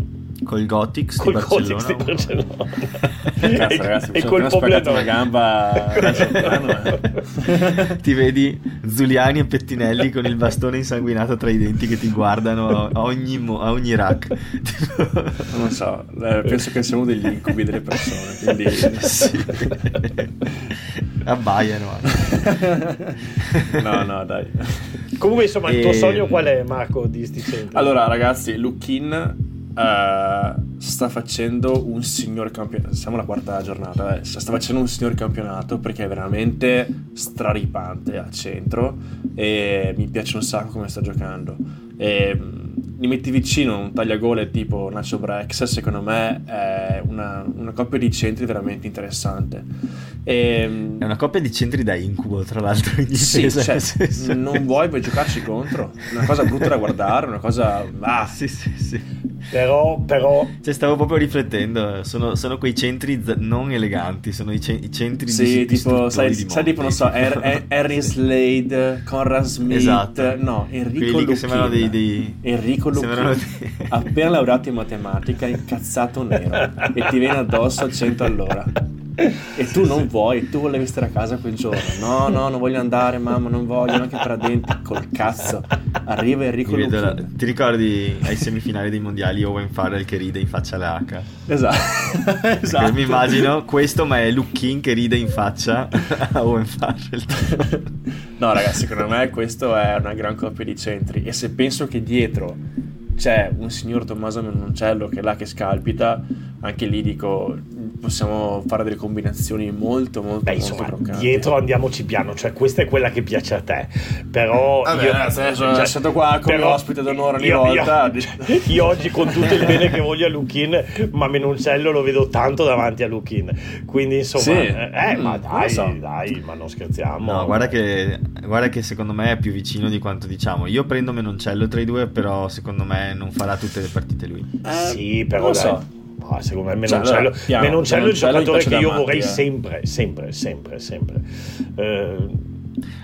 Col Gothics di col Barcellona. Cotex di Barcellona Cazzo, e, ragazzi, e col Poblenou. una gamba. ti vedi Zuliani e Pettinelli con il bastone insanguinato tra i denti che ti guardano a ogni, mo- a ogni rack. Non so, eh, penso che siamo degli incubi delle persone. Quindi. Sì. Abbaiano no, no, dai. Comunque, insomma, il tuo E- sogno qual è, Marco, di sti centri? Allora, ragazzi, Lukin eh, sta facendo un signor campionato. Siamo alla quarta giornata, eh. sta facendo un signor campionato perché è veramente straripante al centro e mi piace un sacco come sta giocando. E, mh, li metti vicino un tagliagole tipo Nacho Brex, secondo me è una, una coppia di centri veramente interessante. E, mh, È una coppia di centri da incubo, tra l'altro. In sì, cioè, nel senso- non vuoi poi giocarci contro. Una cosa brutta da guardare, una cosa. Ah, sì, sì, sì. Però, però, Cioè, stavo proprio riflettendo. Sono, sono quei centri z- non eleganti, sono i, ce- i centri di Sì, tipo, distruttori sai, di sai tipo, non so, monti. Har- Har- Harry Slade, Conrad Smith, Esatto. no, Enrico Quelli che Lucchini. sembrano dei- dei- Enrico sembrano Lucchini, dei- appena laureato in matematica, incazzato nero, e ti viene addosso a 100 all'ora. E tu non vuoi, tu volevi stare a casa quel giorno. No, no, non voglio andare, mamma, non voglio, neanche per denti, col cazzo. Arriva Enrico vedo la- Lucchini. Ti ricordi ai semifinali dei mondiali Owen Farrell che ride in faccia alle H? Esatto. Esatto. Mi immagino questo, ma è Luckin che ride in faccia a Owen Farrell. No, ragazzi, secondo me questo è una gran coppia di centri. E se penso che dietro c'è un signor Tommaso Menoncello che è là che scalpita, anche lì dico possiamo fare delle combinazioni molto, molto, beh, molto insomma, croccanti. dietro andiamoci piano, cioè questa è quella che piace a te. Però Vabbè, io, ragazzi, adesso cioè, essendo qua come però ospite d'onore ogni io- volta, Io, io oggi con tutto il bene che voglio a Lukin, ma Menoncello lo vedo tanto davanti a Lukin. Quindi insomma, Sì. eh, eh, Mm, ma dai, so. dai, ma non scherziamo. No, guarda che, guarda che secondo me è più vicino di quanto diciamo. Io prendo Menoncello tra i due, però secondo me non farà tutte le partite lui. Eh, Sì, però lo dai. so. Ah, secondo me Cioè, Menoncello, allora, piano, Menoncello è il giocatore che io vorrei eh. sempre, sempre, sempre, sempre. Eh,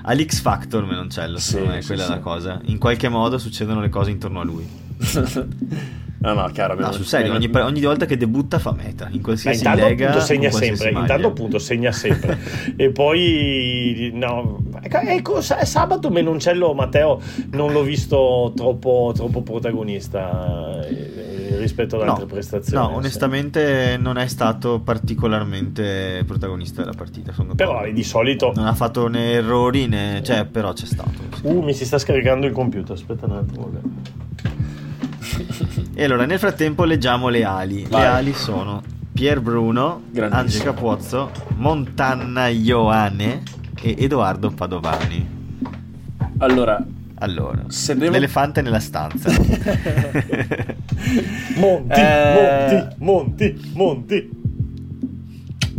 All'X Factor Menoncello, secondo Sì, me, sì, quella sì. è la cosa. In qualche modo succedono le cose intorno a lui. No, no, chiaro. No, sul serio, ogni, ogni, volta che debutta fa meta, in qualsiasi intanto, lega. Appunto, segna sempre, intanto appunto segna sempre. e poi, no, ecco, sabato Menoncello Matteo non l'ho visto troppo, troppo protagonista eh, rispetto ad altre no, prestazioni. No, onestamente non è stato particolarmente protagonista della partita. Però di solito... Non ha fatto né errori né... Cioè, però c'è stato. Sì. Uh, mi si sta scaricando il computer, aspetta un attimo. E allora, nel frattempo leggiamo le ali. Vai. Le ali sono Pier Bruno, Ange Capuozzo, Montanna Ioane e Edoardo Padovani. Allora, allora, se devo... l'elefante nella stanza. monti, eh... monti, monti, monti.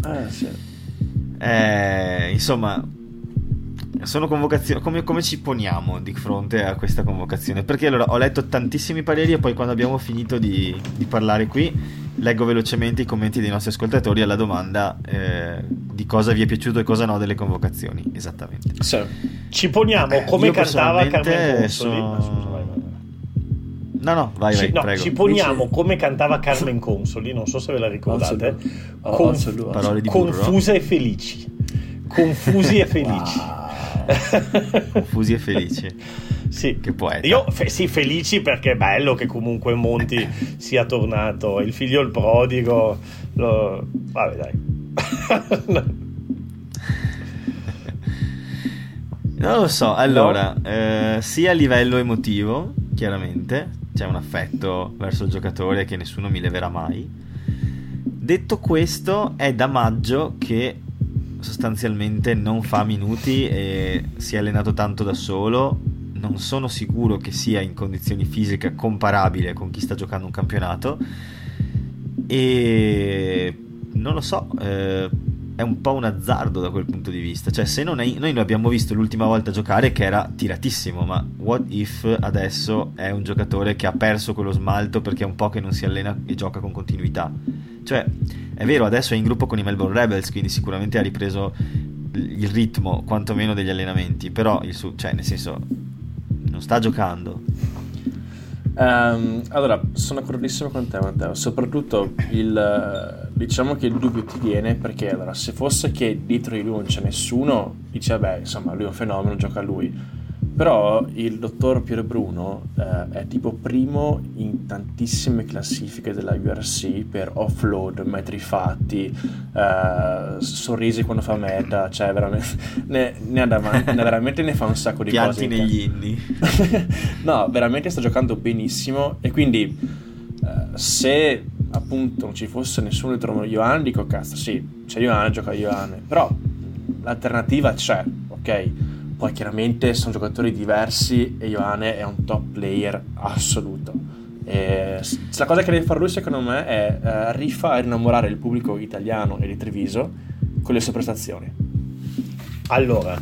Ah, sì. Eh, insomma, sono convocazioni. Come, come, ci poniamo di fronte a questa convocazione? Perché allora ho letto tantissimi pareri e poi quando abbiamo finito di, di parlare qui, leggo velocemente i commenti dei nostri ascoltatori alla domanda eh, di cosa vi è piaciuto e cosa no delle convocazioni. Esattamente. Sì. Ci poniamo eh, come cantava Carmen Consoli. Sono... No, no, vai, vai, ci, no, prego. ci poniamo come cantava Carmen Consoli, non so se ve la ricordate. Conf- Parole di Confuse e felici. Confusi e felici. Wow. Confusi e felici. Sì. Che poeta. Io fe- sì, felici perché è bello che comunque Monti sia tornato. Il figlio il prodigo. Lo... Vabbè, dai. Non lo so, allora, no? eh, sia a livello emotivo, chiaramente, c'è un affetto verso il giocatore che nessuno mi leverà mai. Detto questo, è da maggio che sostanzialmente non fa minuti e si è allenato tanto da solo. Non sono sicuro che sia in condizioni fisiche comparabili con chi sta giocando un campionato. E non lo so, eh, è un po' un azzardo da quel punto di vista. Cioè, se non è, noi lo abbiamo visto l'ultima volta giocare che era tiratissimo, ma what if adesso è un giocatore che ha perso quello smalto perché è un po' che non si allena e gioca con continuità? Cioè, è vero, adesso è in gruppo con i Melbourne Rebels, quindi sicuramente ha ripreso il ritmo quantomeno degli allenamenti, però il su- cioè, nel senso, non sta giocando. Um, allora, sono d'accordissimo con te, Matteo. Soprattutto il diciamo che il dubbio ti viene perché allora, se fosse che dietro di lui non c'è nessuno, dice vabbè, insomma, lui è un fenomeno, gioca lui però il dottor Piero Bruno eh, è tipo primo in tantissime classifiche della URC per offload, metri fatti, eh, sorrisi quando fa meta, cioè veramente ne, ne, davanti, ne, veramente ne fa un sacco di Pianti cose. negli inni. no, veramente sta giocando benissimo e quindi eh, se appunto non ci fosse nessuno dietro Ioane dico cazzo sì, c'è Ioane, gioca Ioane, però l'alternativa c'è, ok? Poi chiaramente sono giocatori diversi e Ioane è un top player assoluto. E la cosa che deve fare lui secondo me è eh, rifare innamorare il pubblico italiano e di Treviso con le sue prestazioni. Allora,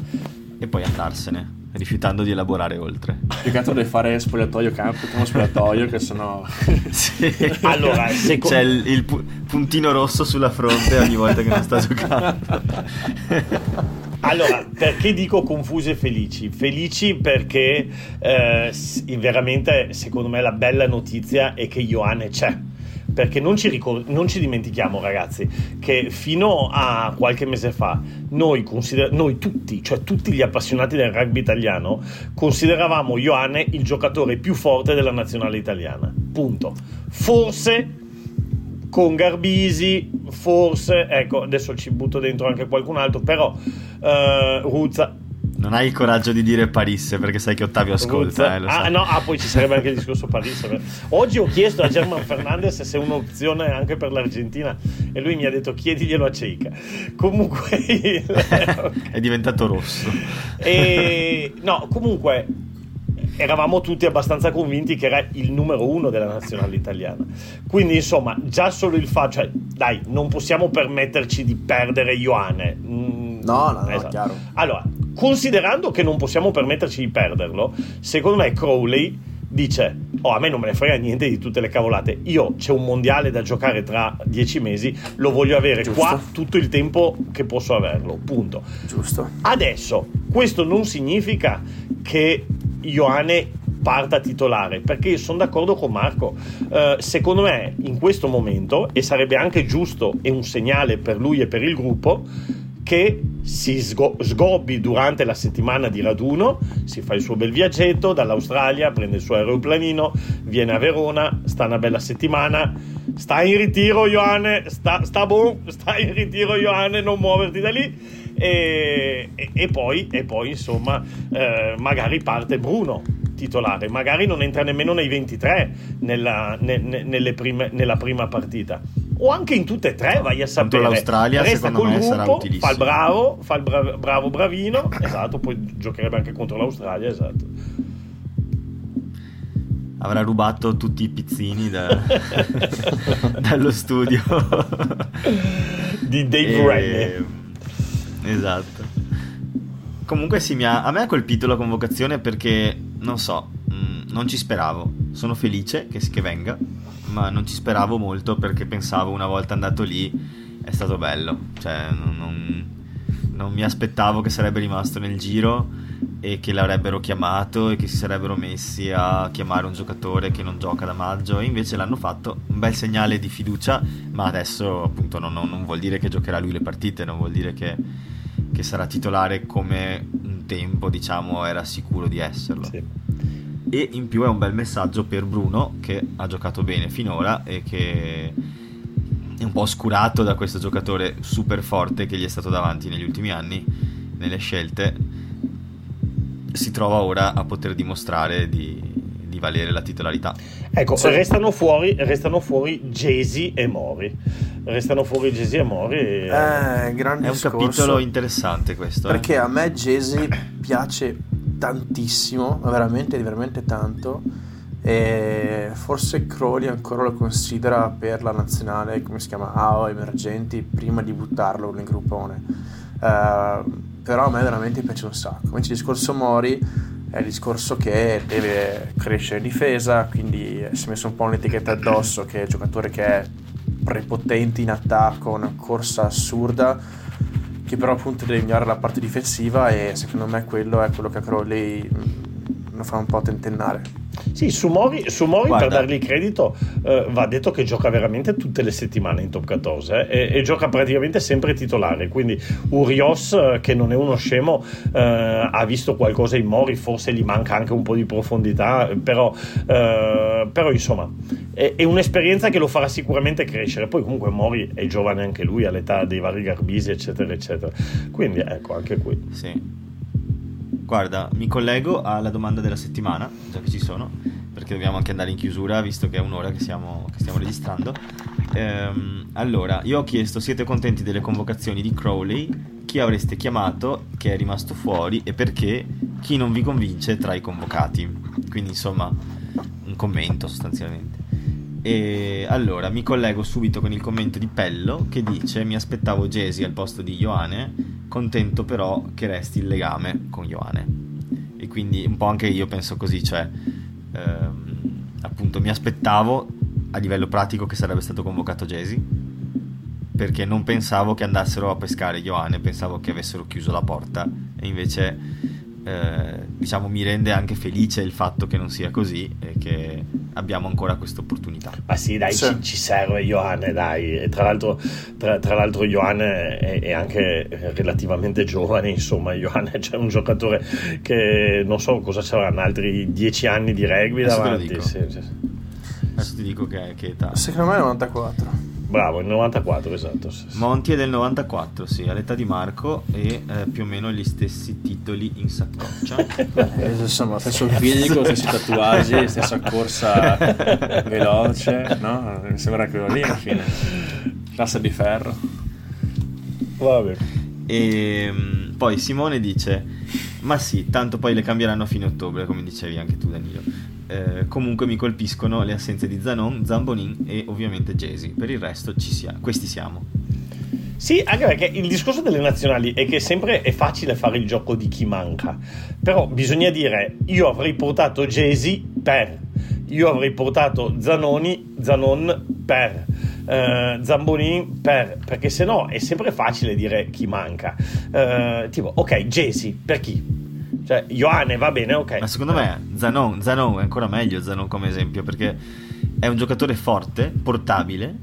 e poi andarsene rifiutando di elaborare oltre. Più che altro deve fare spogliatoio campo, come spogliatoio che sennò... sì. Allora, secondo... c'è il, il puntino rosso sulla fronte ogni volta che non sta giocando. Allora, perché dico confuse e felici? Felici perché eh, veramente, secondo me, la bella notizia è che Ioane c'è. Perché non ci, ricor- non ci, dimentichiamo, ragazzi, che fino a qualche mese fa noi, consider- noi tutti, cioè tutti gli appassionati del rugby italiano, consideravamo Ioane il giocatore più forte della nazionale italiana. Punto. Forse con Garbisi, forse, ecco, adesso ci butto dentro anche qualcun altro, però uh, Ruzza. Non hai il coraggio di dire Parisse perché sai che Ottavio ascolta. Eh, ah, no, ah, poi ci sarebbe anche il discorso Parisse. Oggi ho chiesto a German Fernandez se è un'opzione anche per l'Argentina e lui mi ha detto chiediglielo a Ceica. Comunque è diventato rosso. E no, comunque eravamo tutti abbastanza convinti che era il numero uno della nazionale italiana. Quindi, insomma, già solo il fatto, cioè, dai, non possiamo permetterci di perdere Ioane. Mm, no, no, esatto. no, chiaro. Allora, considerando che non possiamo permetterci di perderlo, secondo me Crowley dice: Oh, a me non me ne frega niente di tutte le cavolate. Io c'è un mondiale da giocare tra dieci mesi, lo voglio avere Giusto. qua tutto il tempo che posso averlo. Punto. Giusto. Adesso, questo non significa che Ioane parta titolare, perché sono d'accordo con Marco. Eh, secondo me, in questo momento, e sarebbe anche giusto e un segnale per lui e per il gruppo, che si sgo- sgobbi durante la settimana di raduno, si fa il suo bel viaggetto dall'Australia, prende il suo aeroplanino, viene a Verona, sta una bella settimana, sta in ritiro Ioane, sta, sta, buon, sta in ritiro Ioane, non muoverti da lì. E, e, e poi, e poi insomma, eh, magari parte Bruno titolare, magari non entra nemmeno nei 23 nella, ne, ne, prime, nella prima partita o anche in tutte e tre, vai a sapere. l'Australia, Resta col gruppo, fa il bravo, fa il bra- bravo bravino, esatto, poi giocherebbe anche contro l'Australia, esatto. Avrà rubato tutti i pizzini da... dallo studio di Dave e... Rennie. Esatto. Comunque sì, ha... a me ha colpito la convocazione perché, non so, mh, mm, non ci speravo. Sono felice che, che venga ma non ci speravo molto perché pensavo una volta andato lì è stato bello, cioè non, non, non mi aspettavo che sarebbe rimasto nel giro e che l'avrebbero chiamato e che si sarebbero messi a chiamare un giocatore che non gioca da maggio. E invece l'hanno fatto, un bel segnale di fiducia, ma adesso appunto non, non vuol dire che giocherà lui le partite, non vuol dire che, che sarà titolare come un tempo diciamo era sicuro di esserlo. Sì. E in più è un bel messaggio per Bruno che ha giocato bene finora e che è un po' oscurato da questo giocatore super forte che gli è stato davanti negli ultimi anni nelle scelte. Si trova ora a poter dimostrare di, di valere la titolarità ecco sì. restano fuori restano fuori Jesi e Mori restano fuori Jesi e Mori e... eh, è un discorso. capitolo interessante questo eh. perché eh. a me Jesi piace tantissimo, veramente, veramente tanto. E forse Crowley ancora lo considera per la nazionale, come si chiama, AO emergenti, prima di buttarlo nel gruppone. Uh, però a me veramente piace un sacco. Invece il discorso Mori è il discorso che deve crescere in difesa, quindi si è messo un po' un'etichetta addosso che è il giocatore che è prepotente in attacco, una corsa assurda che però appunto deve migliorare la parte difensiva e secondo me quello è quello che Crowley mm, lo fa un po' tentennare. Sì, su Mori, su Mori per dargli credito eh, va detto che gioca veramente tutte le settimane in top 14 eh, e, e, gioca praticamente sempre titolare, quindi Urios eh, che non è uno scemo eh, ha visto qualcosa in Mori, forse gli manca anche un po' di profondità, però, eh, però insomma è, è, un'esperienza che lo farà sicuramente crescere, poi comunque Mori è giovane anche lui all'età dei vari Garbisi eccetera eccetera, quindi ecco anche qui. Sì. Guarda, mi collego alla domanda della settimana, già che ci sono, perché dobbiamo anche andare in chiusura, visto che è un'ora che, siamo, che stiamo registrando. Ehm, allora, io ho chiesto, siete contenti delle convocazioni di Crowley? Chi avreste chiamato, che è rimasto fuori e perché? Chi non vi convince tra i convocati? Quindi, insomma, un commento sostanzialmente. E allora mi collego subito con il commento di Pello che dice: Mi aspettavo Jesi al posto di Ioane contento però che resti il legame con Ioane. E quindi un po' anche io penso così, cioè ehm, appunto mi aspettavo a livello pratico che sarebbe stato convocato Jesi perché non pensavo che andassero a pescare Ioane, pensavo che avessero chiuso la porta e invece eh, diciamo mi rende anche felice il fatto che non sia così e che abbiamo ancora questa opportunità. Ma sì, dai, sì. Ci, ci, serve Ioane, dai. E tra l'altro, tra, tra l'altro Ioane è, è, anche relativamente giovane, insomma, Ioane c'è un giocatore che non so cosa saranno, altri dieci anni di rugby Adesso davanti. Sì, sì. Adesso ti dico che, che età. Secondo me è 94. Bravo, il 94, esatto. Monti è del 94, sì, all'età di Marco e eh, più o meno gli stessi titoli in saccoccia. eh, insomma, stesso fisico, stessi tatuaggi, stessa corsa veloce, no? Mi sembra quello lì alla fine. Classe di ferro. Vabbè. E ehm, poi Simone dice: Ma sì, tanto poi le cambieranno a fine ottobre, come dicevi anche tu, Danilo. Eh, comunque mi colpiscono le assenze di Zanon, Zambonin e ovviamente Jesi. Per il resto sia- questi siamo. Sì, anche perché il discorso delle nazionali è che sempre è facile fare il gioco di chi manca. Però bisogna dire, io avrei portato Jesi per, io avrei portato Zanoni, Zanon per, eh, Zambonin per, perché se no è sempre facile dire chi manca. Eh, tipo, ok, Jesi, per chi? Cioè, Ioane va bene, ok. Ma secondo me Zanon, Zanon è ancora meglio Zanon come esempio perché è un giocatore forte, portabile,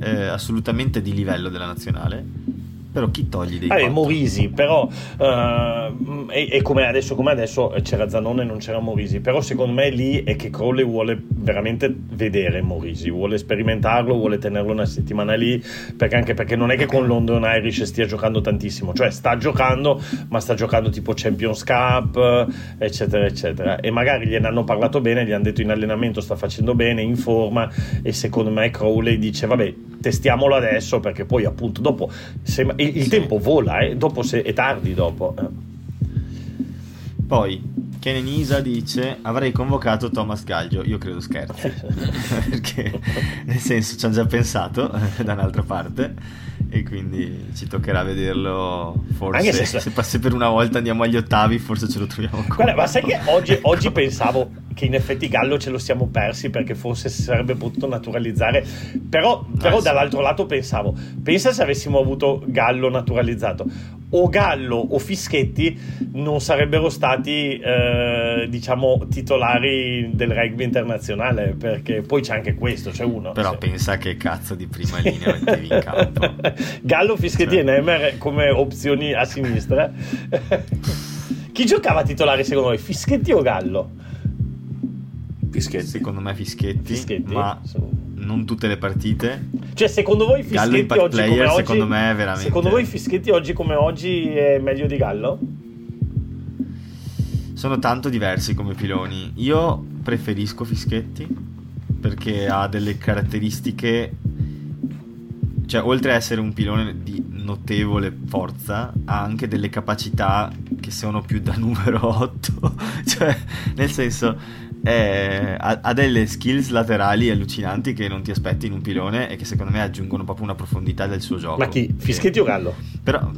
eh, assolutamente di livello della nazionale però chi togli dei Vabbè, Morisi, però uh, e, e, come adesso come adesso c'era Zanone e non c'era Morisi, però secondo me lì è che Crowley vuole veramente vedere Morisi, vuole sperimentarlo, vuole tenerlo una settimana lì, perché anche perché non è che con London Irish stia giocando tantissimo, cioè sta giocando, ma sta giocando tipo Champions Cup, eccetera, eccetera. E magari gliene hanno parlato bene, gli hanno detto in allenamento sta facendo bene, in forma, e secondo me Crowley dice vabbè, testiamolo adesso, perché poi appunto dopo... Se, il, il sì. tempo vola, eh? dopo se, è tardi dopo. Eh. Poi Kenen Isa dice avrei convocato Thomas Gaggio, io credo scherzi, perché nel senso ci hanno già pensato da un'altra parte e quindi ci toccherà vederlo forse se, se, se, per una volta andiamo agli ottavi forse ce lo troviamo ancora. Guarda, ma sai che oggi, oggi pensavo che in effetti Gallo ce lo siamo persi perché forse si sarebbe potuto naturalizzare. Però, però eh, dall'altro sì. lato pensavo, pensa se avessimo avuto Gallo naturalizzato. O Gallo o Fischetti non sarebbero stati, eh, diciamo, titolari del rugby internazionale, perché poi c'è anche questo, c'è uno. Però sì. pensa che cazzo di prima linea mettevi in campo. Gallo, Fischetti cioè. e Nemer come opzioni a sinistra. Chi giocava titolare secondo voi, Fischetti o Gallo? Fischetti. Secondo me Fischetti, Fischetti? ma non tutte le partite. Cioè, secondo voi Fischetti oggi player, oggi, secondo me veramente Secondo voi Fischetti oggi come oggi è meglio di Gallo? Sono tanto diversi come piloni. Io preferisco Fischetti perché ha delle caratteristiche cioè oltre a essere un pilone di notevole forza ha anche delle capacità che sono più da numero 8 cioè nel senso è, ha, ha, delle skills laterali allucinanti che non ti aspetti in un pilone e che secondo me aggiungono proprio una profondità del suo gioco. Ma chi? Fischetti o Gallo? Però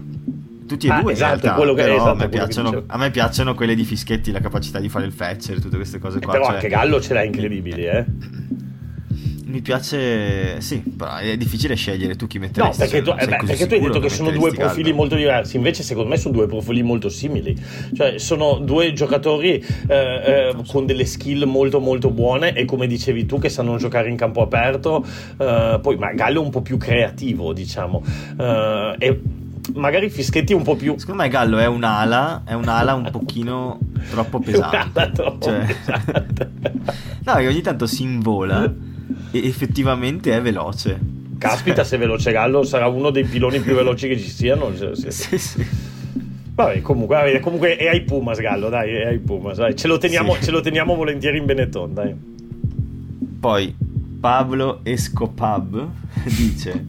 tutti e ah, due esatto, realtà, che, esatto, a, me piacciono, a, me piacciono, quelle di Fischetti, la capacità di fare il fetcher, tutte queste cose qua. Eh, però cioè, anche Gallo ce l'ha incredibili, eh mi piace, sì, però è difficile scegliere tu chi mettere. No, perché tu, eh beh, perché tu hai detto che sono due profili caldo. molto diversi, invece secondo me sono due profili molto simili. Cioè, sono due giocatori eh, eh, con delle skill molto molto buone e come dicevi tu che sanno giocare in campo aperto, eh, poi ma Gallo è un po' più creativo, diciamo. Eh, e magari Fischetti un po' più. Secondo me Gallo è un'ala, è un'ala un pochino troppo pesante. troppo cioè... pesante. no, che ogni tanto si invola e effettivamente è veloce. Caspita, se Veloce Gallo sarà uno dei piloni più veloci che ci siano. Sì, sì. sì. Vabbè, comunque, vabbè, comunque è ai Pumas, Gallo, dai, è ai Pumas. Dai. Ce, lo teniamo, sì. ce lo teniamo volentieri in Benetton, dai. Poi Pablo Escopab dice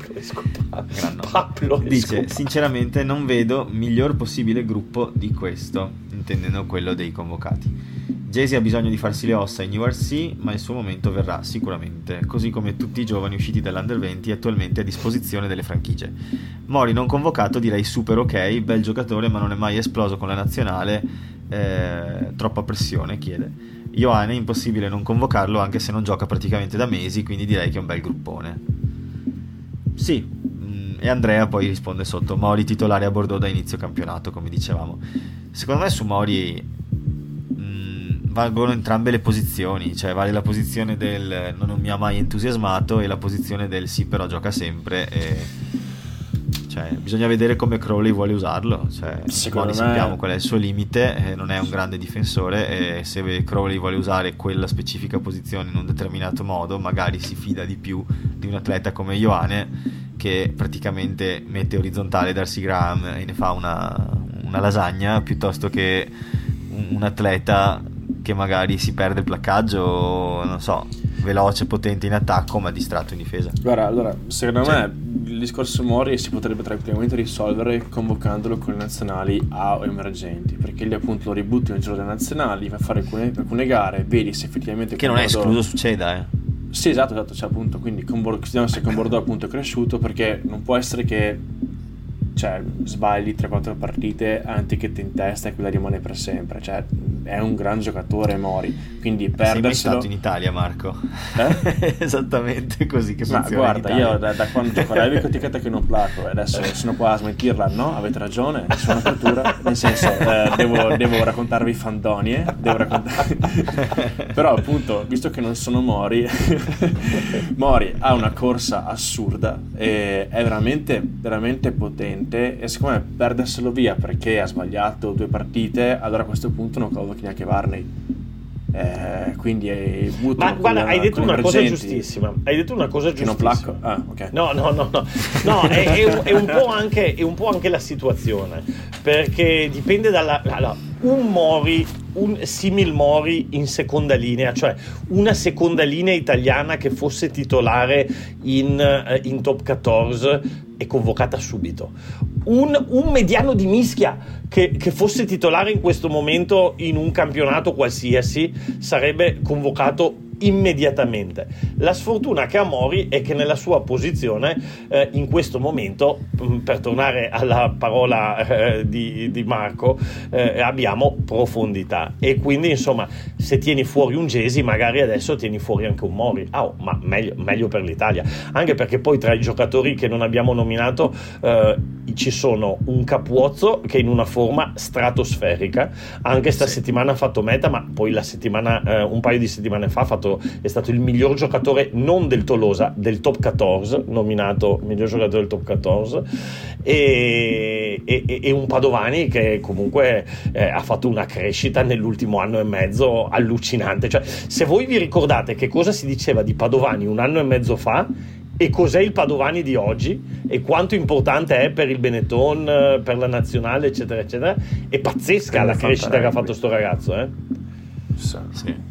Pablo dice Escopab. sinceramente non vedo miglior possibile gruppo di questo intendendo quello dei convocati Jay ha bisogno di farsi le ossa in URC, ma il suo momento verrà sicuramente, così come tutti i giovani usciti dall'Under 20 attualmente a disposizione delle franchigie. Mori non convocato direi super ok, bel giocatore ma non è mai esploso con la nazionale, eh, troppa pressione chiede. Ioane impossibile non convocarlo anche se non gioca praticamente da mesi, quindi direi che è un bel gruppone. Sì, mm, e Andrea poi risponde sotto Mori titolare a Bordeaux da inizio campionato, come dicevamo. Secondo me su Mori valgono entrambe le posizioni, cioè vale la posizione del non mi ha mai entusiasmato e la posizione del sì però gioca sempre e cioè, bisogna vedere come Crowley vuole usarlo, cioè, Secondo me... sappiamo qual è il suo limite, eh, non è un grande difensore e se Crowley vuole usare quella specifica posizione in un determinato modo magari si fida di più di un atleta come Ioane che praticamente mette orizzontale Darcy Graham e ne fa una, una lasagna piuttosto che un atleta che magari si perde il placcaggio, non so, veloce, potente in attacco, ma distratto in difesa. Guarda, allora, secondo cioè, me il discorso Mori si potrebbe tranquillamente risolvere convocandolo con le nazionali A o emergenti, perché lì appunto lo ributti nel giro delle nazionali, fa fare alcune, alcune gare, vedi se effettivamente... Che non è escluso succeda, eh. Sì, esatto, esatto, cioè appunto, quindi con, vediamo se con Bordeaux appunto è cresciuto, perché non può essere che cioè, sbagli 3-4 partite, Antichette in testa e quella rimane per sempre. Cioè, è un gran giocatore Mori, quindi perderselo... Sei stato in Italia, Marco? Eh? Esattamente così che Ma funziona guarda, io da, da quando gioco a Rugby con etichetta che non placo, adesso sono qua a smentirla, no? Avete ragione, sono cultura, nel senso, eh, devo, devo, raccontarvi fandonie, devo raccontarvi... però appunto, visto che non sono Mori, Mori ha una corsa assurda, e è veramente, veramente potente, e siccome perderselo via perché ha sbagliato due partite, allora a questo punto non convochi neanche Varney. Eh, quindi è Ma guarda, hai detto una cosa giustissima. Hai detto una cosa giustissima. Che non placco? Ah, ok. No, no, no, no. no è, è, un, è, un anche, è, un, po anche, la situazione. Perché dipende dalla. Allora, un Mori, un simil Mori in seconda linea, cioè una seconda linea italiana che fosse titolare in, eh, in top 14 è convocata subito. Un, un mediano di mischia che, che, fosse titolare in questo momento in un campionato qualsiasi sarebbe convocato immediatamente. La sfortuna che ha Mori è che nella sua posizione eh, in questo momento, mm, per tornare alla parola eh, di, di, Marco, eh, abbiamo profondità. E quindi insomma se tieni fuori un Gesi magari adesso tieni fuori anche un Mori, oh, ma meglio, meglio, per l'Italia, anche perché poi tra i giocatori che non abbiamo nominato eh, ci sono un Capuozzo che è in una forma stratosferica, anche sta settimana ha fatto meta, ma poi la settimana, eh, un paio di settimane fa ha fatto stato, è stato il miglior giocatore non del Tolosa, del top 14, nominato miglior giocatore del top 14, e, e, e un Padovani che comunque eh, ha fatto una crescita nell'ultimo anno e mezzo allucinante. Cioè, se voi vi ricordate che cosa si diceva di Padovani un anno e mezzo fa, e cos'è il Padovani di oggi e quanto importante è per il Benetton, per la nazionale, eccetera, eccetera. È pazzesca la crescita che ha fatto sto ragazzo, eh? Sì.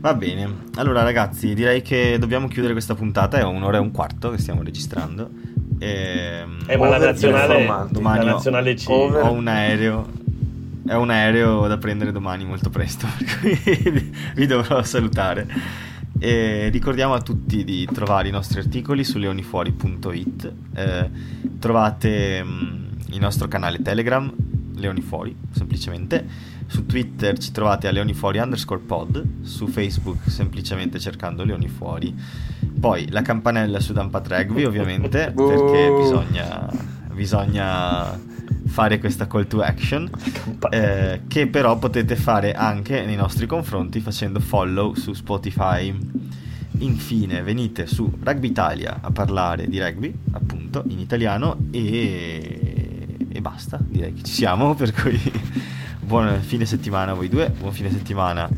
Va bene, allora ragazzi direi che dobbiamo chiudere questa puntata, è un'ora e un quarto che stiamo registrando. E, ehm, eh, ma la nazionale, domani la nazionale C. ho un aereo, è un aereo da prendere domani molto presto, per cui vi dovrò salutare. E ricordiamo a tutti di trovare i nostri articoli su leonifuori.it, eh, trovate mh, mm, il nostro canale Telegram, Leonifuori semplicemente su Twitter ci trovate a leonifuori underscore pod, su Facebook semplicemente cercando leonifuori. Poi la campanella su Dampat Rugby ovviamente, perché bisogna, bisogna fare questa call to action eh, che però potete fare anche nei nostri confronti facendo follow su Spotify. Infine venite su Rugby Italia a parlare di rugby appunto in italiano e, e basta direi che ci siamo per cui buon fine settimana a voi due, buon fine settimana.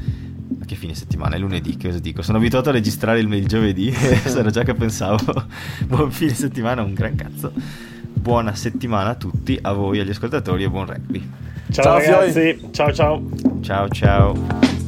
Che fine settimana? È lunedì, che cosa dico? Sono abituato a registrare il, il giovedì, sarà già che pensavo. buon fine settimana, un gran cazzo. Buona settimana a tutti, a voi, agli ascoltatori e buon rugby. Ciao, ciao ragazzi, ciao ciao. Ciao ciao.